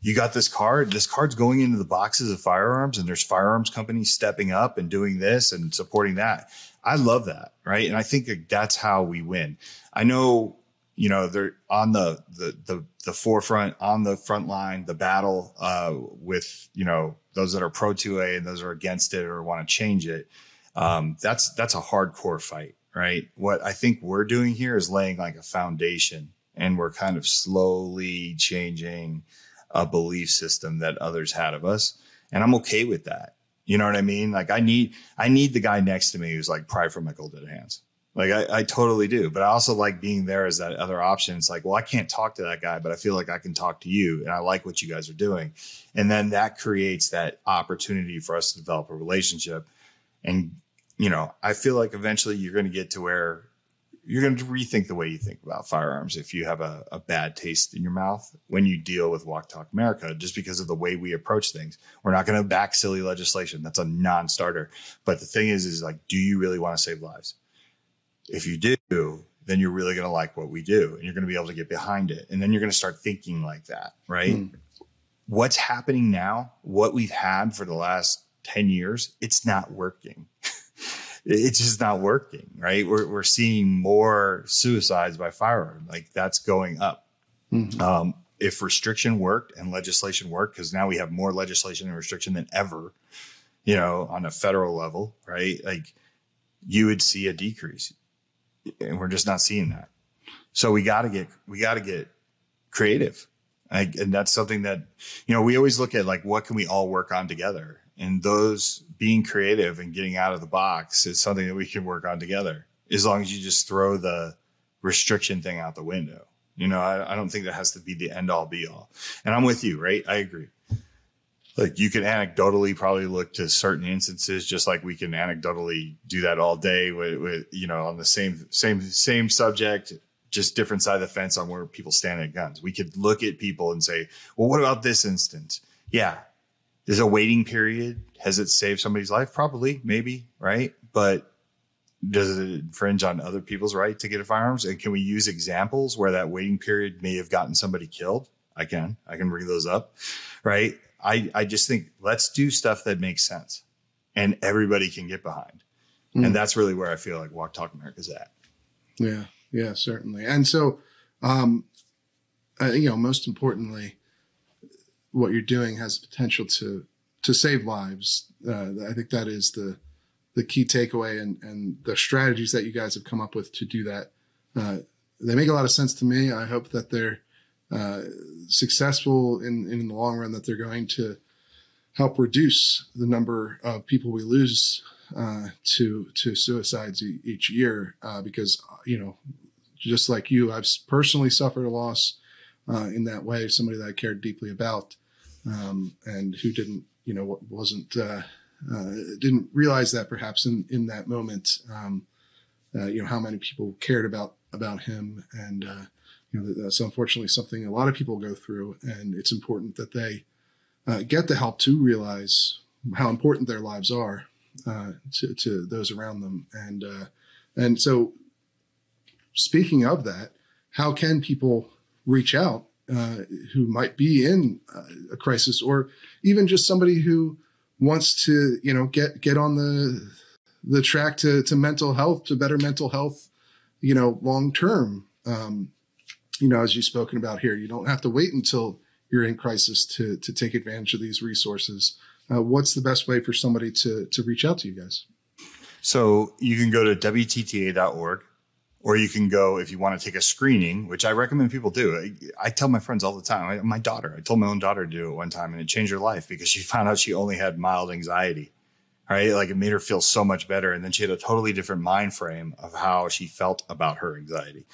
You got this card. This card's going into the boxes of firearms, and there's firearms companies stepping up and doing this and supporting that I love that, right? And I think that's how we win. I know, you know, they're on the the the, the forefront, on the front line, the battle uh, with you know those that are pro 2A and those are against it or want to change it. Um, that's that's a hardcore fight, right? What I think we're doing here is laying like a foundation, and we're kind of slowly changing a belief system that others had of us, and I'm okay with that you know what I mean? Like I need I need the guy next to me who's like pry for my dead hands. Like I, I totally do. But I also like being there as that other option. It's like, well, I can't talk to that guy, but I feel like I can talk to you and I like what you guys are doing. And then that creates that opportunity for us to develop a relationship. And, you know, I feel like eventually you're going to get to where you're going to rethink the way you think about firearms if you have a, a, bad taste in your mouth when you deal with Walk Talk America, just because of the way we approach things. We're not going to back silly legislation. That's a non-starter. But the thing is, is like, do you really want to save lives? If you do, then you're really going to like what we do and you're going to be able to get behind it. And then you're going to start thinking like that, right? Mm. What's happening now, what we've had for the last 10 years, it's not working. It's just not working, right? We're, we're seeing more suicides by firearm. Like that's going up. Mm-hmm. Um, if restriction worked and legislation worked, because now we have more legislation and restriction than ever, you know, on a federal level, right? Like you would see a decrease, and we're just not seeing that. So we got to get we got to get creative, I, and that's something that you know we always look at like what can we all work on together, and those being creative and getting out of the box is something that we can work on together as long as you just throw the restriction thing out the window. You know I, I don't think that has to be the end all be all and i'm with you right? I agree. Like you can anecdotally probably look to certain instances just like we can anecdotally do that all day with, with you know on the same same same subject just different side of the fence on where people stand at guns. We could look at people and say well what about this instance? Yeah there's a waiting period. Has it saved somebody's life? Probably, maybe, right? But does it infringe on other people's right to get a firearms? And can we use examples where that waiting period may have gotten somebody killed? I can. I can bring those up, right? I, I just think let's do stuff that makes sense and everybody can get behind. Mm. And that's really where I feel like Walk Talk America's at. Yeah, yeah, certainly. And so, um, uh, you know, most importantly, what you're doing has potential to to save lives. Uh, I think that is the the key takeaway and and the strategies that you guys have come up with to do that. Uh, they make a lot of sense to me. I hope that they're uh, successful in in the long run. That they're going to help reduce the number of people we lose uh, to to suicides e- each year. Uh, because you know, just like you, I've personally suffered a loss uh, in that way. Somebody that I cared deeply about, um, and who didn't, you know, wasn't uh, uh, didn't realize that perhaps in in that moment. Um, uh, you know how many people cared about about him, and you know that's unfortunately something a lot of people go through, and it's important that they uh, get the help to realize how important their lives are uh, to, to those around them. And uh, and so, speaking of that, how can people reach out uh, who might be in uh, a crisis, or even just somebody who wants to, you know, get get on the the track to to mental health, to better mental health, you know, long term. Um, you know, as you've spoken about here, you don't have to wait until you're in crisis to to take advantage of these resources. Uh, what's the best way for somebody to to reach out to you guys? So you can go to WTTA.org, or you can go if you want to take a screening, which I recommend people do. I, I tell my friends all the time. I, my daughter, I told my own daughter to do it one time, and it changed her life because she *laughs* found out she only had mild anxiety. Right, like it made her feel so much better, and then she had a totally different mind frame of how she felt about her anxiety.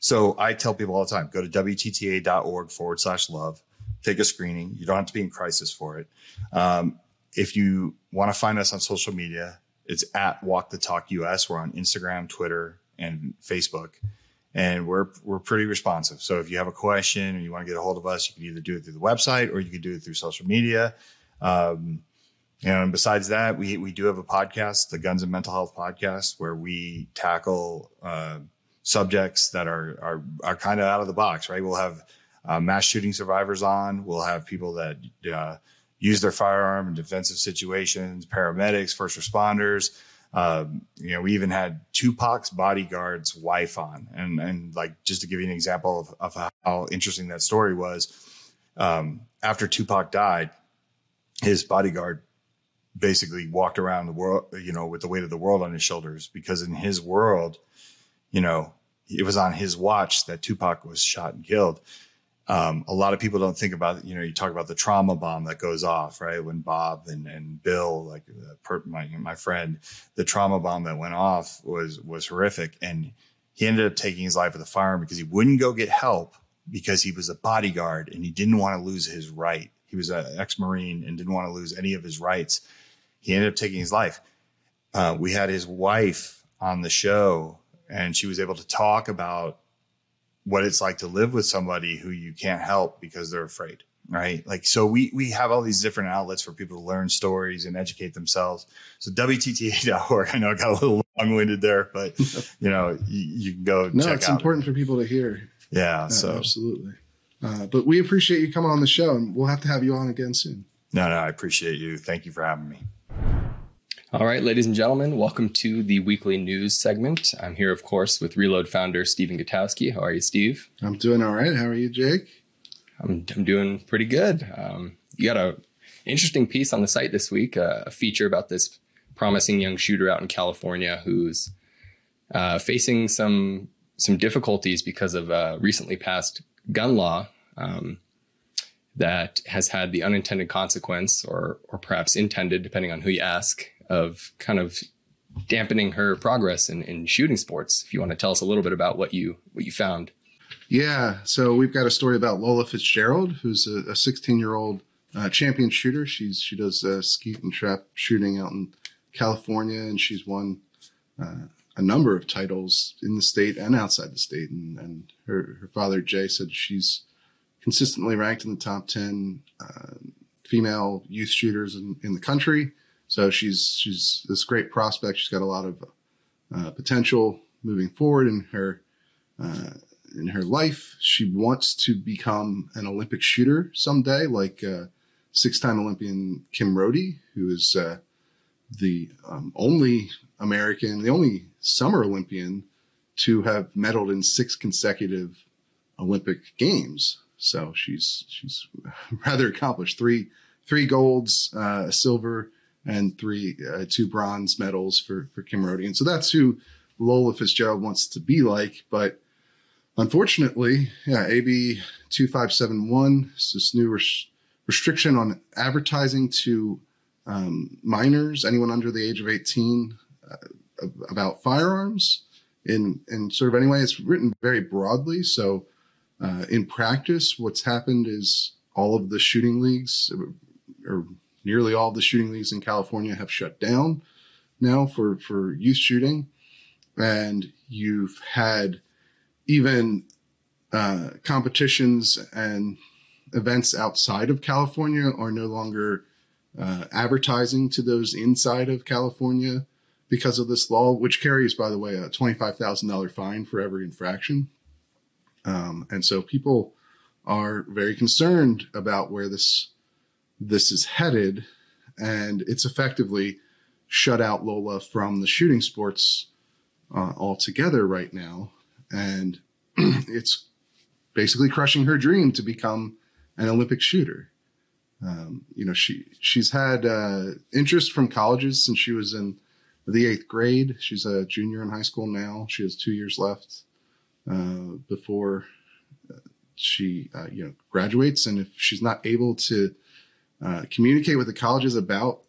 So I tell people all the time: go to WTTA.org forward slash love take a screening. You don't have to be in crisis for it. Um, if you want to find us on social media, it's at Walk the Talk US. We're on Instagram, Twitter, and Facebook, and we're we're pretty responsive. So if you have a question or you want to get a hold of us, you can either do it through the website or you can do it through social media. Um, and besides that, we we do have a podcast, the Guns and Mental Health podcast, where we tackle uh, subjects that are are are kind of out of the box. Right? We'll have uh, mass shooting survivors on. We'll have people that uh, use their firearm in defensive situations, paramedics, first responders. Um, you know, we even had Tupac's bodyguard's wife on, and and like just to give you an example of, of how interesting that story was. Um, after Tupac died, his bodyguard basically walked around the world, you know, with the weight of the world on his shoulders because in his world, you know, it was on his watch that Tupac was shot and killed um, a lot of people don't think about you know you talk about the trauma bomb that goes off right? When bob and, and bill like uh, per, my, my friend the trauma bomb that went off was was horrific. And he ended up taking his life with a firearm because he wouldn't go get help because he was a bodyguard and he didn't want to lose his right. He was an ex-marine and didn't want to lose any of his rights. He ended up taking his life. Uh, we had his wife on the show and she was able to talk about what it's like to live with somebody who you can't help because they're afraid right? Like so we we have all these different outlets for people to learn stories and educate themselves. So wtta.org *laughs* i know i got a little long-winded there but *laughs* you know you, you can go no it's important for people to hear. Yeah so. absolutely. Uh, but we appreciate you coming on the show and we'll have to have you on again soon. No no i appreciate you. Thank you for having me all right, ladies and gentlemen, welcome to the weekly news segment. I'm here, of course, with Reload founder Stephen Gutowski. How are you, Steve? I'm doing all right. How are you, Jake? I'm, I'm doing pretty good. Um, you got a interesting piece on the site this week, uh, a feature about this promising young shooter out in California who's uh, facing some some difficulties because of a recently passed gun law um, that has had the unintended consequence, or or perhaps intended, depending on who you ask, of kind of dampening her progress in, in shooting sports. If you want to tell us a little bit about what you what you found. Yeah, so we've got a story about Lola Fitzgerald, who's a 16 year old uh, champion shooter. She's she does uh, skeet and trap shooting out in California, and she's won uh, a number of titles in the state and outside the state. And, and her her father Jay said she's consistently ranked in the top 10 uh, female youth shooters in, in the country. So she's she's this great prospect. She's got a lot of uh, potential moving forward in her uh, in her life. She wants to become an Olympic shooter someday, like uh, six-time Olympian Kim Rhode, who is uh, the um, only American, the only summer Olympian to have medaled in six consecutive Olympic games. So she's she's *laughs* rather accomplished. Three three golds, uh, a silver, and three uh, two bronze medals for for Kim Rhodian. So that's who Lola Fitzgerald wants to be like. But unfortunately, yeah, AB two five seven one is this new res- restriction on advertising to um, minors, anyone under the age of eighteen, uh, about firearms. In in sort of anyway, it's written very broadly. So uh, in practice, what's happened is all of the shooting leagues, or nearly all the shooting leagues in California, have shut down now for for youth shooting, and you've had even uh, competitions and events outside of California are no longer uh, advertising to those inside of California because of this law, which carries, by the way, a $25,000 fine for every infraction. Um, and so people are very concerned about where this this is headed, and it's effectively shut out Lola from the shooting sports uh, altogether right now, and *clears throat* it's basically crushing her dream to become an Olympic shooter. Um, you know, she she's had uh, interest from colleges since she was in the eighth grade. She's a junior in high school now. She has two years left uh, before she uh, you know graduates, and if she's not able to uh, communicate with the colleges about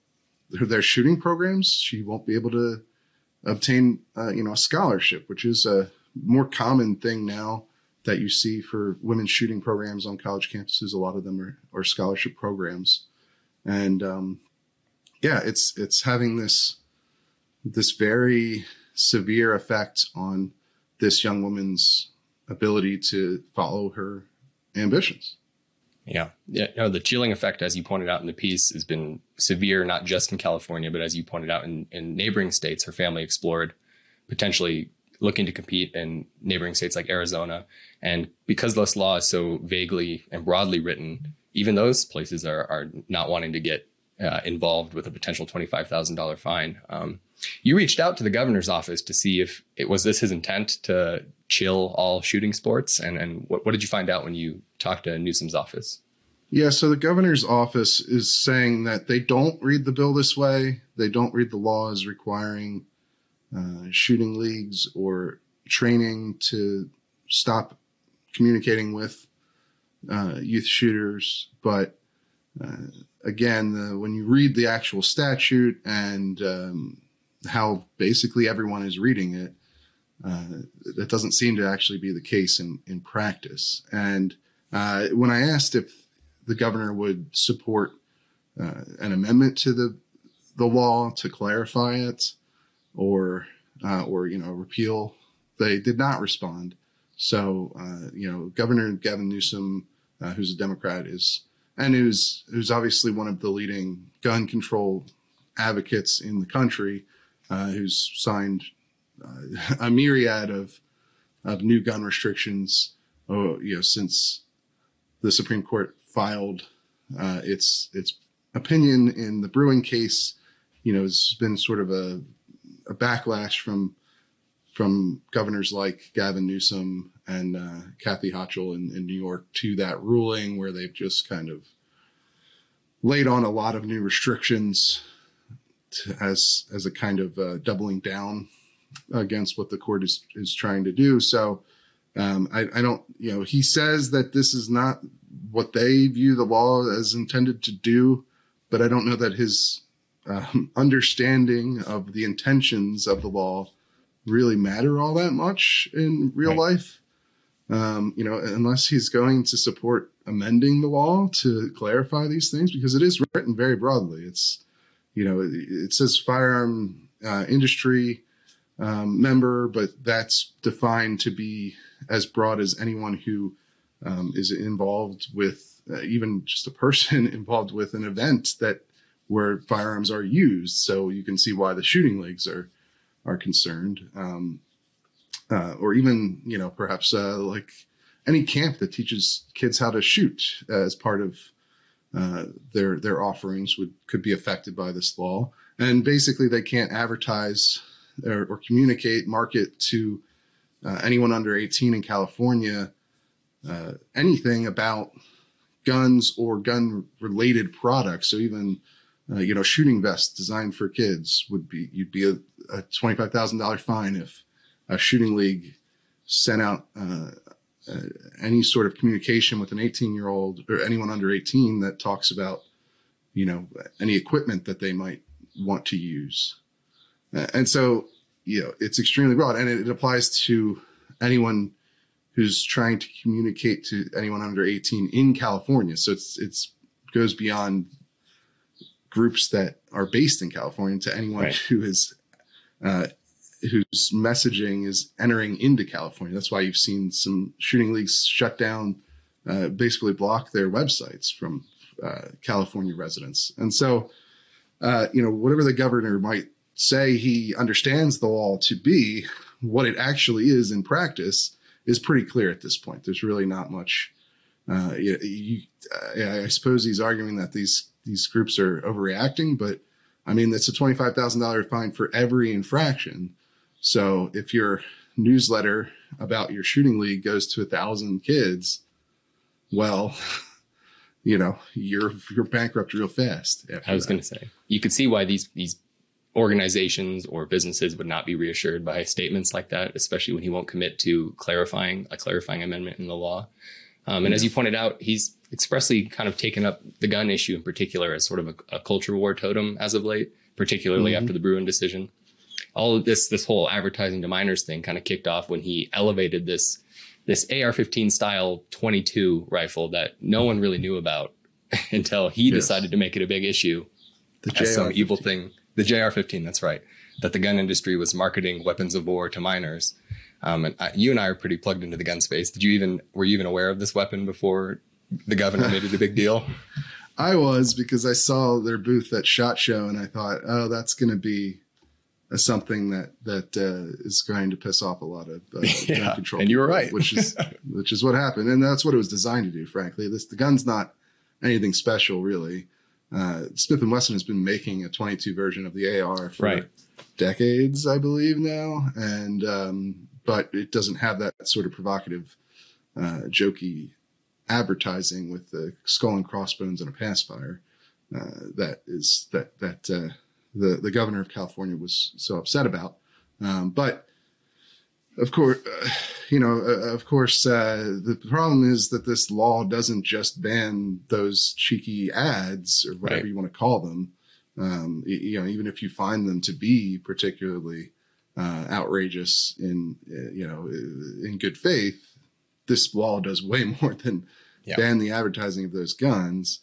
their, shooting programs, she won't be able to obtain uh, you know a scholarship, which is a more common thing now that you see for women's shooting programs on college campuses. A lot of them are, are scholarship programs, and um, yeah, it's it's having this this very severe effect on this young woman's ability to follow her ambitions. Yeah. Yeah. No, the chilling effect, as you pointed out in the piece, has been severe, not just in California, but as you pointed out in, in neighboring states, her family explored potentially looking to compete in neighboring states like Arizona. And because this law is so vaguely and broadly written, even those places are, are not wanting to get uh, involved with a potential $25,000 fine. Um, you reached out to the governor's office to see if it was this his intent to chill all shooting sports, and and what, what did you find out when you talked to Newsom's office? Yeah, so the governor's office is saying that they don't read the bill this way. They don't read the law as requiring uh, shooting leagues or training to stop communicating with uh, youth shooters. But uh, again, the, when you read the actual statute and um, how basically everyone is reading it, uh, that doesn't seem to actually be the case in, in practice. And uh, when I asked if the governor would support uh, an amendment to the the law to clarify it, or uh, or you know repeal, they did not respond. So uh, you know Governor Gavin Newsom, uh, who's a Democrat, is and who's who's obviously one of the leading gun control advocates in the country, uh, who's signed uh, *laughs* a myriad of of new gun restrictions. Oh, you know, since the Supreme Court filed uh, its its opinion in the Bruen case, you know, it's been sort of a, a backlash from from governors like Gavin Newsom and uh, Kathy Hochul in, in New York to that ruling, where they've just kind of laid on a lot of new restrictions to, as as a kind of uh, doubling down against what the court is is trying to do. So um, I, I don't, you know, he says that this is not what they view the law as intended to do, but I don't know that his um, *laughs* understanding of the intentions of the law really matter all that much in real right. life. Um, you know, unless he's going to support amending the law to clarify these things, because it is written very broadly. It's, you know, it, it says firearm uh, industry um, member, but that's defined to be as broad as anyone who um, is involved with, uh, even just a person *laughs* involved with an event that where firearms are used. So you can see why the shooting leagues are are concerned, um, uh, or even you know perhaps uh, like any camp that teaches kids how to shoot as part of uh, their their offerings would could be affected by this law. And basically, they can't advertise or, or communicate, market to uh, anyone under 18 in California uh, anything about guns or gun related products. So even uh, you know, shooting vests designed for kids would be you'd be a, a twenty five thousand dollar fine if a shooting league sent out uh, uh, any sort of communication with an eighteen year old or anyone under eighteen that talks about you know any equipment that they might want to use, and so you know it's extremely broad and it, it applies to anyone who's trying to communicate to anyone under 18 in California. So it's it's goes beyond groups that are based in California to anyone Right. who is uh, whose messaging is entering into California. That's why you've seen some shooting leagues shut down, uh, basically block their websites from uh, California residents. And so, uh, you know, whatever the governor might say he understands the law to be, what it actually is in practice is pretty clear at this point. There's really not much. Uh, you, you, uh, I suppose he's arguing that these these groups are overreacting, but I mean that's a twenty five thousand dollar fine for every infraction. So if your newsletter about your shooting league goes to a thousand kids, well, *laughs* you know you're you're bankrupt real fast. I was going to say you could see why these these organizations or businesses would not be reassured by statements like that, especially when he won't commit to clarifying a clarifying amendment in the law. Um, and as you pointed out, he's expressly kind of taken up the gun issue in particular as sort of a, a culture war totem as of late, particularly Mhm. after the Bruen decision. All of this this whole advertising to minors thing kind of kicked off when he elevated this this AR-15 style 22 rifle that no one really knew about *laughs* until he Yes. decided to make it a big issue the as some JR-15. evil thing. The JR-15, that's right. That the gun industry was marketing weapons of war to minors. Um, and I, you and I are pretty plugged into the gun space. Did you even were you even aware of this weapon before the governor made it a big *laughs* deal? I was because I saw their booth at Shot Show and I thought, oh, that's going to be something that that uh, is going to piss off a lot of uh, *laughs* Yeah, gun control. and you were right. which is *laughs* which is what happened, and that's what it was designed to do. Frankly, this the gun's not anything special, really. Uh, Smith and Wesson has been making a 22 version of the AR for Right. decades, I believe now, and um, but it doesn't have that sort of provocative, uh, jokey advertising with the skull and crossbones and a pass fire. Uh, that is that that uh, the the governor of California was so upset about. Um, but of course, *sighs* uh, you know, uh, of course, uh, the problem is that this law doesn't just ban those cheeky ads or whatever Right. you want to call them. Um, you know, even if you find them to be particularly uh, outrageous in uh, you know in good faith, this law does way *laughs* more than ban the advertising of those guns.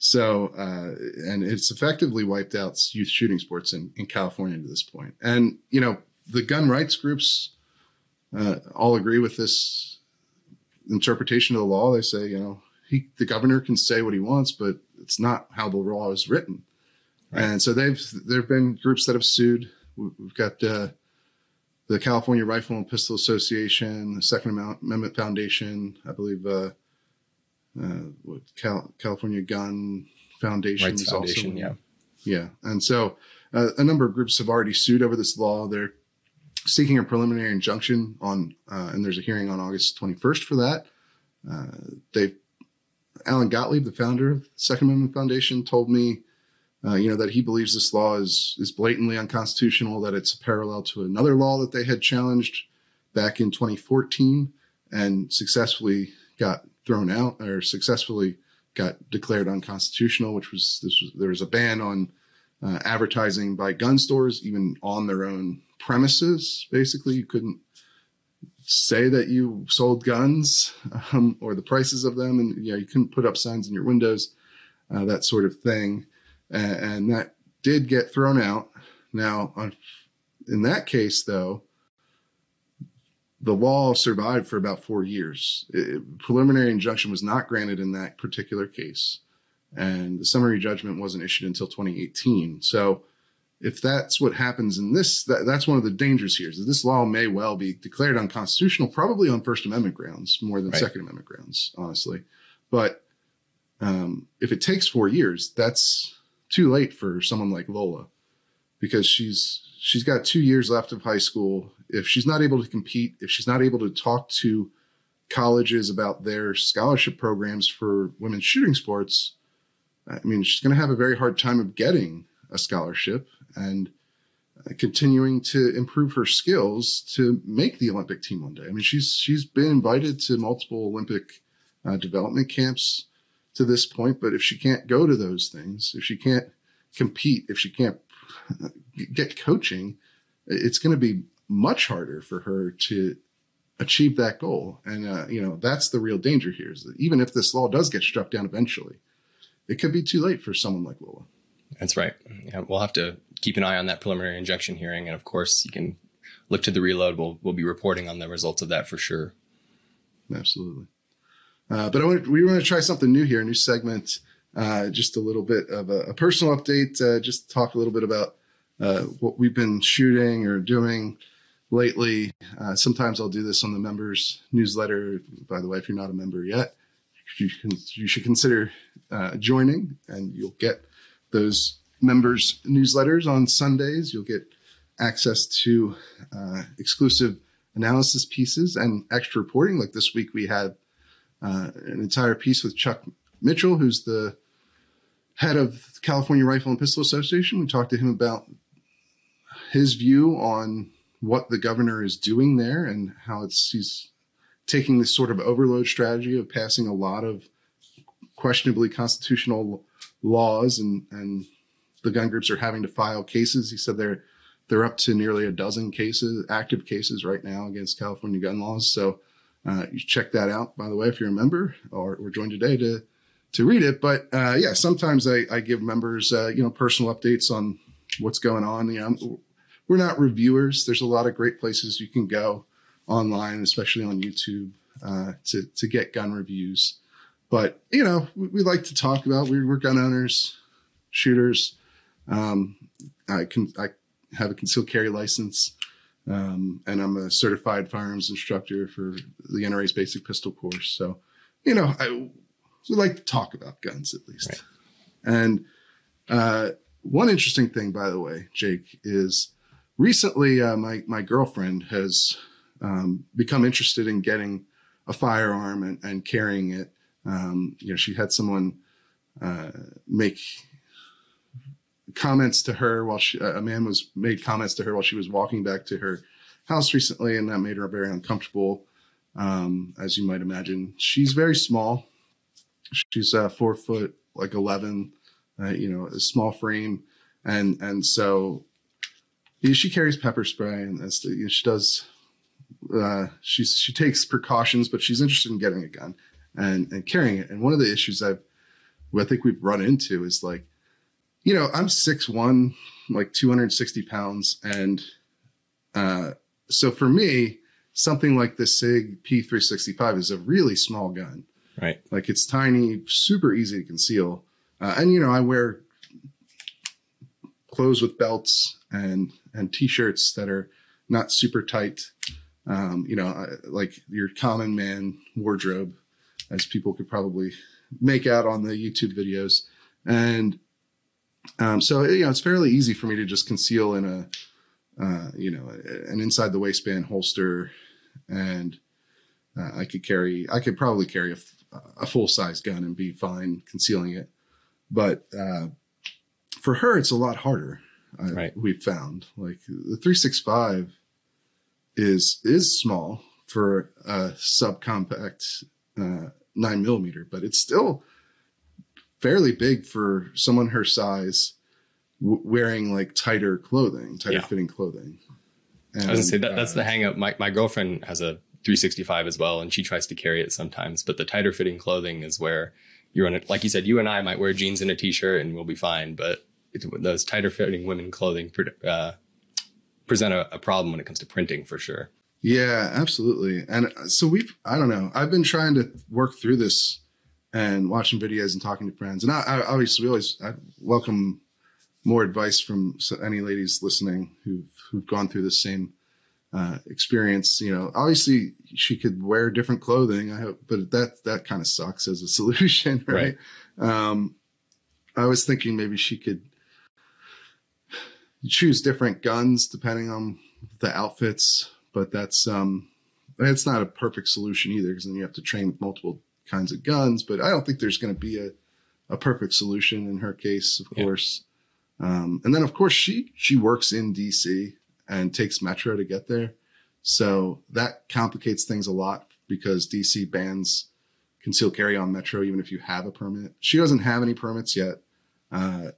So, uh, and it's effectively wiped out youth shooting sports in, in California to this point. And, you know, the gun rights groups uh, all agree with this interpretation of the law. They say, you know, he, the governor can say what he wants, but it's not how the law is written. Right. And so they've, there have been groups that have sued. We- We've got, uh, the California Rifle and Pistol Association, the Second Amendment- Foundation, I believe, uh, uh, what, Cal- California Gun Foundation Rights is Foundation, also yeah. yeah, and so uh, a number of groups have already sued over this law. They're seeking a preliminary injunction on, uh, and there's a hearing on August 21st for that. Uh, they, Alan Gottlieb, the founder of the Second Amendment Foundation, told me, uh, you know, that he believes this law is is blatantly unconstitutional. That it's parallel to another law that they had challenged back in 2014 and successfully got thrown out or successfully got declared unconstitutional, which was this was there was a ban on uh, advertising by gun stores, even on their own premises. Basically, you couldn't say that you sold guns *laughs* um, or the prices of them, and you know you couldn't put up signs in your windows, uh, that sort of thing, and, and that did get thrown out. Now, on, in that case, though, the law survived for about four years. It- preliminary injunction was not granted in that particular case, and the summary judgment wasn't issued until 2018. So, if that's what happens in this, that, that's one of the dangers here. Is that this law may well be declared unconstitutional, probably on First Amendment grounds more than Right. Second Amendment grounds, honestly. But um, if it takes four years, that's too late for someone like Lola because she's she's got two years left of high school. If she's not able to compete, if she's not able to talk to colleges about their scholarship programs for women's shooting sports, I mean, she's going to have a very hard time of getting a scholarship and uh, continuing to improve her skills to make the Olympic team one day. I mean, she's she's been invited to multiple Olympic uh, development camps to this point, but if she can't go to those things, if she can't compete, if she can't *laughs* get coaching, it's going to be much harder for her to achieve that goal. And uh, you know that's the real danger here is that even if this law does get struck down eventually, it could be too late for someone like Lola. That's right. Yeah, we'll have to keep an eye on that preliminary injunction hearing, and of course, you can look to the reload. We'll we'll be reporting on the results of that for sure. Absolutely. Uh, but I want, we want to try something new here, a new segment, uh, just a little bit of a, a personal update, uh, just talk a little bit about uh, what we've been shooting or doing lately. Uh, sometimes I'll do this on the members newsletter. By the way, if you're not a member yet, you, can, you should consider uh, joining, and you'll get those members newsletters on Sundays. You'll get access to exclusive analysis pieces and extra reporting. Like this week, we had uh, an entire piece with Chuck Michel, who's the head of the California Rifle and Pistol Association. We talked to him about his view on what the governor is doing there and how it's he's taking this sort of overload strategy of passing a lot of questionably constitutional laws and and the gun groups are having to file cases. He said they're they're up to nearly a dozen cases, active cases right now against California gun laws. So uh, you check that out, by the way, if you're a member or, or joined today to to read it. But uh, yeah, sometimes I, I give members uh, you know personal updates on what's going on. You know, we're not reviewers. There's a lot of great places you can go online, especially on YouTube, uh, to to get gun reviews. But you know, we, we like to talk about we, we're gun owners, shooters. Um, I can I have a concealed carry license. Um, and I'm a certified firearms instructor for the NRA's basic pistol course. So, you know, I we like to talk about guns at least. Right. And uh, one interesting thing, by the way, Jake, is recently uh, my my girlfriend has um, become interested in getting a firearm and, and carrying it. Um, you know, she had someone uh, make comments to her while she, a man was made comments to her while she was walking back to her house recently, and that made her very uncomfortable. Um, as you might imagine, she's very small. She's uh, four foot, like eleven, uh, you know, a small frame, and and so she carries pepper spray, and that's the, you know, she does. Uh, she's she takes precautions, but she's interested in getting a gun and and carrying it. And one of the issues I've, I think we've run into is like you know, I'm six one, like 260 pounds, and uh, so for me, something like the Sig P365 is a really small gun. Right. Like it's tiny, super easy to conceal, uh, and you know, I wear clothes with belts and and t-shirts that are not super tight. Um, you know, like your common man wardrobe, as people could probably make out on the YouTube videos. And um, so you know, it's fairly easy for me to just conceal in a uh, you know an inside the waistband holster, and uh, I could carry I could probably carry a, a full size gun and be fine concealing it. But uh, for her, it's a lot harder. right. We've found like the three six five is is small for a subcompact uh, nine millimeter, but it's still fairly big for someone her size w- wearing like tighter clothing, tighter yeah. fitting clothing. And, I was gonna say that that's uh, the hang up. My, my girlfriend has a 365 as well, and she tries to carry it sometimes, but the tighter fitting clothing is where you're on it. Like you said, you and I might wear jeans and a t-shirt and we'll be fine, but it, those tighter fitting women clothing uh, present a, a problem when it comes to printing for sure. Yeah, absolutely. And so we've, I don't know, I've been trying to work through this and watching videos and talking to friends. And I, I obviously we always I welcome more advice from any ladies listening who've who've gone through the same uh, experience. You know, obviously she could wear different clothing. I hope, but that that kind of sucks as a *laughs* solution, right? right. Um, I was thinking maybe she could choose different guns depending on the outfits, but that's um, it's not a perfect solution either because then you have to train with multiple kinds of guns, but I don't think there's going to be a, a perfect solution in her case, of Yeah. course. Um, and then of course she she works in DC and takes metro to get there. So that complicates things a lot because DC bans concealed carry on metro even if you have a permit. She doesn't have any permits yet. Uh,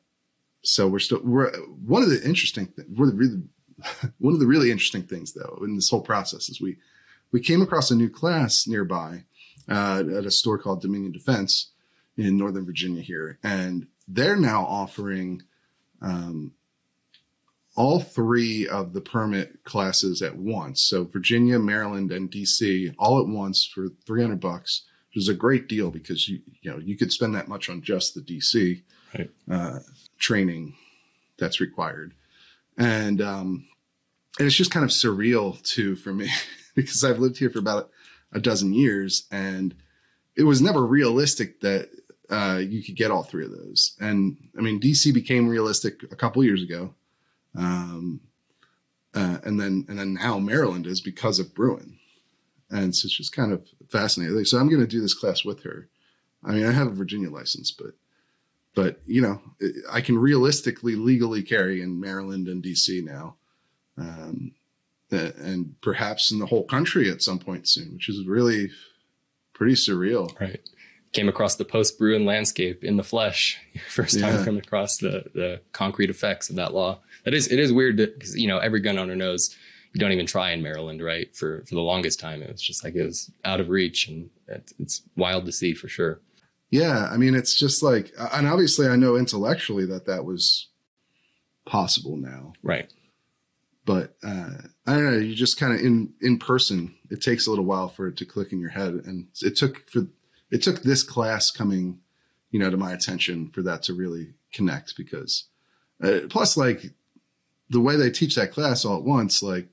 so we're still we're one of the interesting th- we're the really *laughs* one of the really interesting things though in this whole process is we we came across a new class nearby uh, at a store called Dominion Defense in Northern Virginia here, and they're now offering um, all three of the permit classes at once. So Virginia, Maryland, and DC all at once for 300 bucks, which is a great deal because you you know you could spend that much on just the DC Right. uh, training that's required, and um, and it's just kind of surreal too for me *laughs* because I've lived here for about a dozen years and it was never realistic that uh, you could get all three of those. And I mean, DC became realistic a couple years ago, um, uh, and then and then now Maryland is because of Bruen, and so it's just kind of fascinating. So I'm going to do this class with her. I mean, I have a Virginia license, but but you know, I can realistically legally carry in Maryland and DC now. Um, and perhaps in the whole country at some point soon, which is really pretty surreal. Right. Came across the post Bruen landscape in the flesh. *laughs* First time Yeah. coming across the the concrete effects of that law. That is, it is weird because you know every gun owner knows you don't even try in Maryland, right? For for the longest time, it was just like it was out of reach, and it's, it's wild to see for sure. Yeah, I mean, it's just like, and obviously, I know intellectually that that was possible now, Right. but uh, I don't know. You just kind of in in person, it takes a little while for it to click in your head, and it took for it took this class coming, you know, to my attention for that to really connect because, uh, plus, like the way they teach that class all at once, like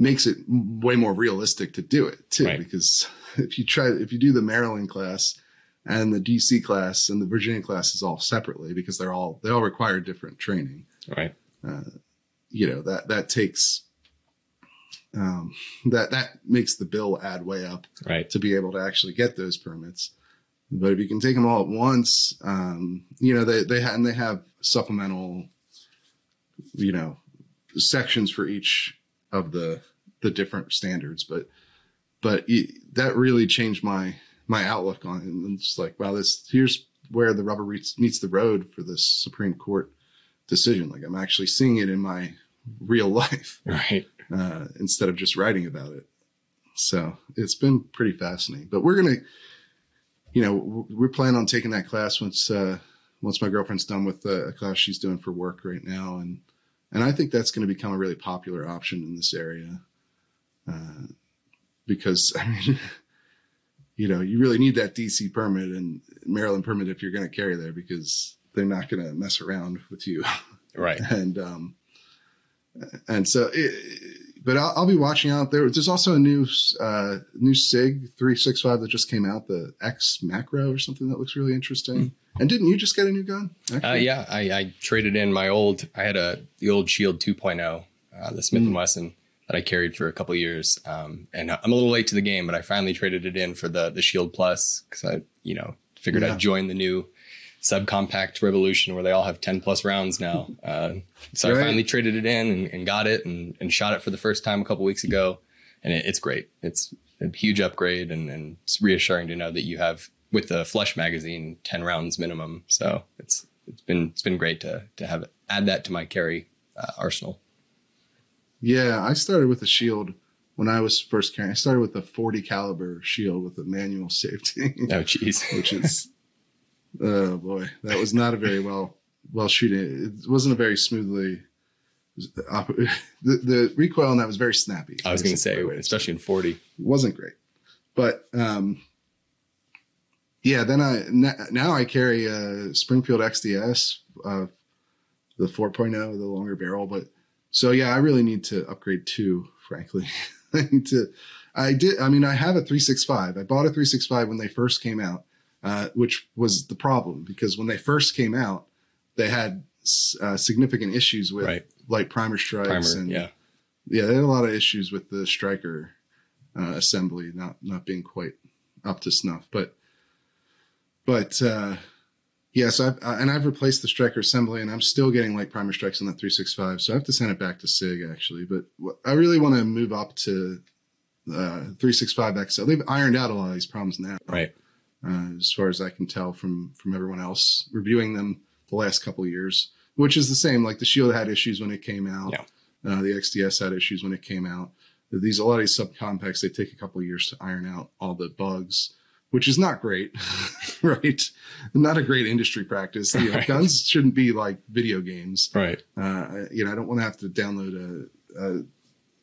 makes it way more realistic to do it too Right. because *laughs* if you try if you do the maryland class and the dc class and the virginia class is all separately because they're all they all require different training Right. you know that that takes um that that makes the bill add way up Right. to be able to actually get those permits but if you can take them all at once um you know they they ha- and they have supplemental you know sections for each of the the different standards but but y- that really changed my my outlook on it and it's like wow this here's where the rubber meets, the road for this supreme court decision like i'm actually seeing it in my real *laughs* life Right. uh, instead of just writing about it. So it's been pretty fascinating. But we're gonna, you know, we're- planning on taking that class once uh, once my girlfriend's done with a class she's doing for work right now, and and I think that's going to become a really popular option in this area uh, because *laughs* I mean. You know, you really need that DC permit and Maryland permit if you're going to carry there because they're not going to mess around with you *laughs* Right. and um and so it, but I'll, I'll be watching out there there's also a new uh new sig 365 that just came out the x macro or something that looks really interesting and didn't you just get a new gun Uh, actually? yeah, I, I traded in my old. I had a the old Shield 2.0, uh, the Smith and Wesson that I carried for a couple years, um, and I'm a little late to the game, but I finally traded it in for the the Shield Plus because I, you know, figured Yeah. I'd join the new subcompact revolution where they all have 10 plus rounds now. *laughs* Uh, so Right. I finally traded it in and, and got it and, and shot it for the first time a couple weeks ago, and it, it's great. It's a huge upgrade, and, and it's reassuring to know that you have with the flush magazine 10 rounds minimum. So it's it's been it's been great to to have add that to my carry uh, arsenal. Yeah i started with a shield when i was first carrying i started with a 40 caliber shield with a manual *laughs* safety Oh jeez. which is oh boy that was not a very well well shooting it wasn't a very smoothly *laughs* the, the recoil on that was very snappy I was going to say, especially in 40. wasn't great but um yeah then I now i carry a springfield xds uh the 4.0 the longer barrel but so yeah i really need to upgrade too frankly *laughs* i need to i did i mean i have a 365 i bought a 365 when they first came out uh, which was the problem because when they first came out they had uh, significant issues with Right. light primer strikes Primer, and yeah. yeah, they had a lot of issues with the striker uh, assembly not not being quite up to snuff. But but uh, yeah, so I've, uh, and I've replaced the striker assembly, and I'm still getting like primer strikes on that 365. So I have to send it back to Sig actually. But I really want to move up to uh, 365 XL. They've ironed out a lot of these problems now, right? Uh, as far as I can tell from from everyone else reviewing them the last couple of years, which is the same. Like the Shield had issues when it came out. Yeah. Uh, the XDS had issues when it came out. These a lot of these subcompacts they take a couple of years to iron out all the bugs, which is not great, *laughs* right? Not a great industry practice. You know, Right. Guns shouldn't be like video games. Right. Uh, you know, I don't want to have to download a, a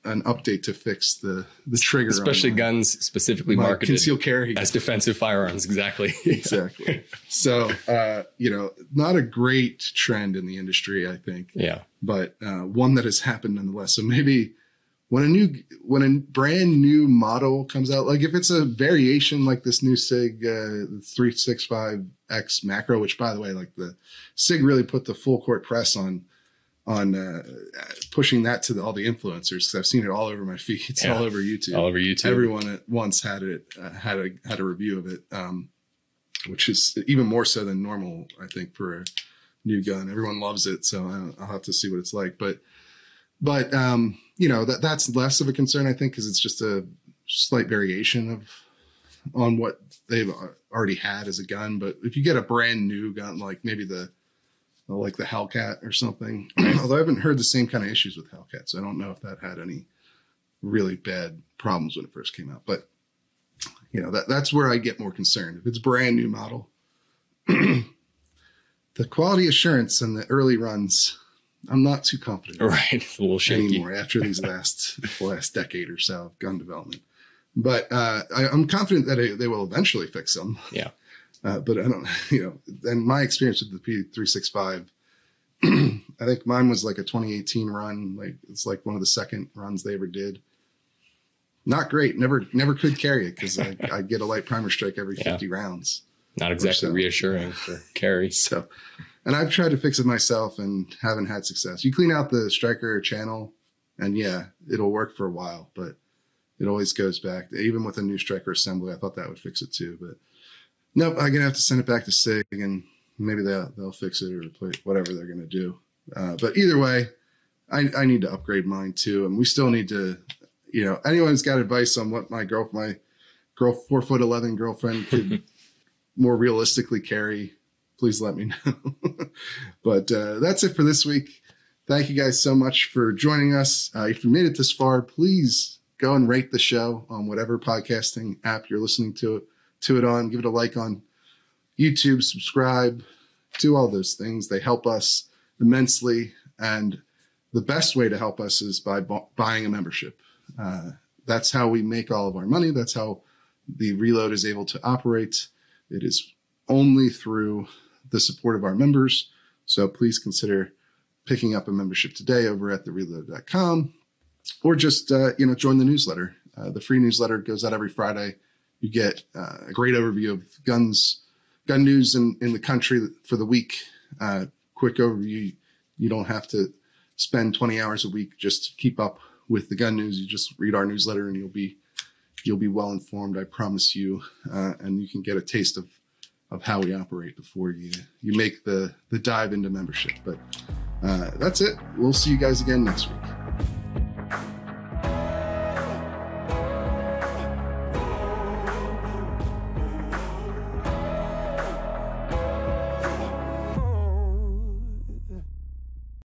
an update to fix the the trigger, Especially my- guns specifically marketed concealed carry. as defensive firearms. Exactly. *laughs* exactly. So, uh, you know, not a great trend in the industry, I think, yeah. but uh, one that has happened nonetheless. So maybe when a new, when a brand new model comes out, like if it's a variation like this new Sig uh, 365X macro, which by the way, like the Sig really put the full court press on on uh, pushing that to the, all the influencers because I've seen it all over my *laughs* feeds, Yeah. all over YouTube All over YouTube. everyone at once had it uh, had a had a review of it um which is even more so than normal i think for a new gun everyone loves it so I'll, I'll have to see what it's like but but um you know that that's less of a concern i think because it's just a slight variation of on what they've uh, already had as a gun but if you get a brand new gun like maybe the like the hellcat or something *clears throat* although i haven't heard the same kind of issues with hellcat so i don't know if that had any really bad problems when it first came out. But you know that that's where I get more concerned. If it's brand new model, *clears throat* the quality assurance and the early runs, I'm not too confident *laughs* Right. It's a little shaky. anymore after these last *laughs* last decade or so of gun development. But uh, I, I'm confident that it, they will eventually fix them. Yeah. *laughs* Uh, but I don't, you know, and my experience with the P365, *clears throat* I think mine was like a 2018 run. Like it's like one of the second runs they ever did. Not great. Never, never could carry it because I, I get a light primer strike every Yeah. 50 rounds. Not exactly so. reassuring for carry. So, and I've tried to fix it myself and haven't had success. You clean out the striker channel, and yeah, it'll work for a while, but it always goes back. Even with a new striker assembly, I thought that would fix it too, but nope. I'm gonna have to send it back to Sig, and maybe they'll they'll fix it or replace whatever they're gonna do. Uh, but either way, I, I need to upgrade mine too, and we still need to. You know, anyone's got advice on what my girl, my girl, four foot eleven girlfriend could *laughs* more realistically carry, please let me know. *laughs* but uh, that's it for this week. Thank you guys so much for joining us. Uh, if you made it this far, please go and rate the show on whatever podcasting app you're listening to it to it on. Give it a like on YouTube, subscribe, do all those things. They help us immensely. And the best way to help us is by bu- buying a membership. Uh, that's how we make all of our money. That's how the reload is able to operate. It is only through the support of our members. So please consider picking up a membership today over at thereload.com or just, uh, you know, join the newsletter. Uh, the free newsletter goes out every Friday. You get uh, a great overview of guns, gun news in, in the country for the week. Uh, quick overview. You don't have to spend 20 hours a week just to keep up with the gun news. You just read our newsletter and you'll be you'll be well informed. I promise you, uh, and you can get a taste of of how we operate before you you make the the dive into membership. But uh, that's it. We'll see you guys again next week.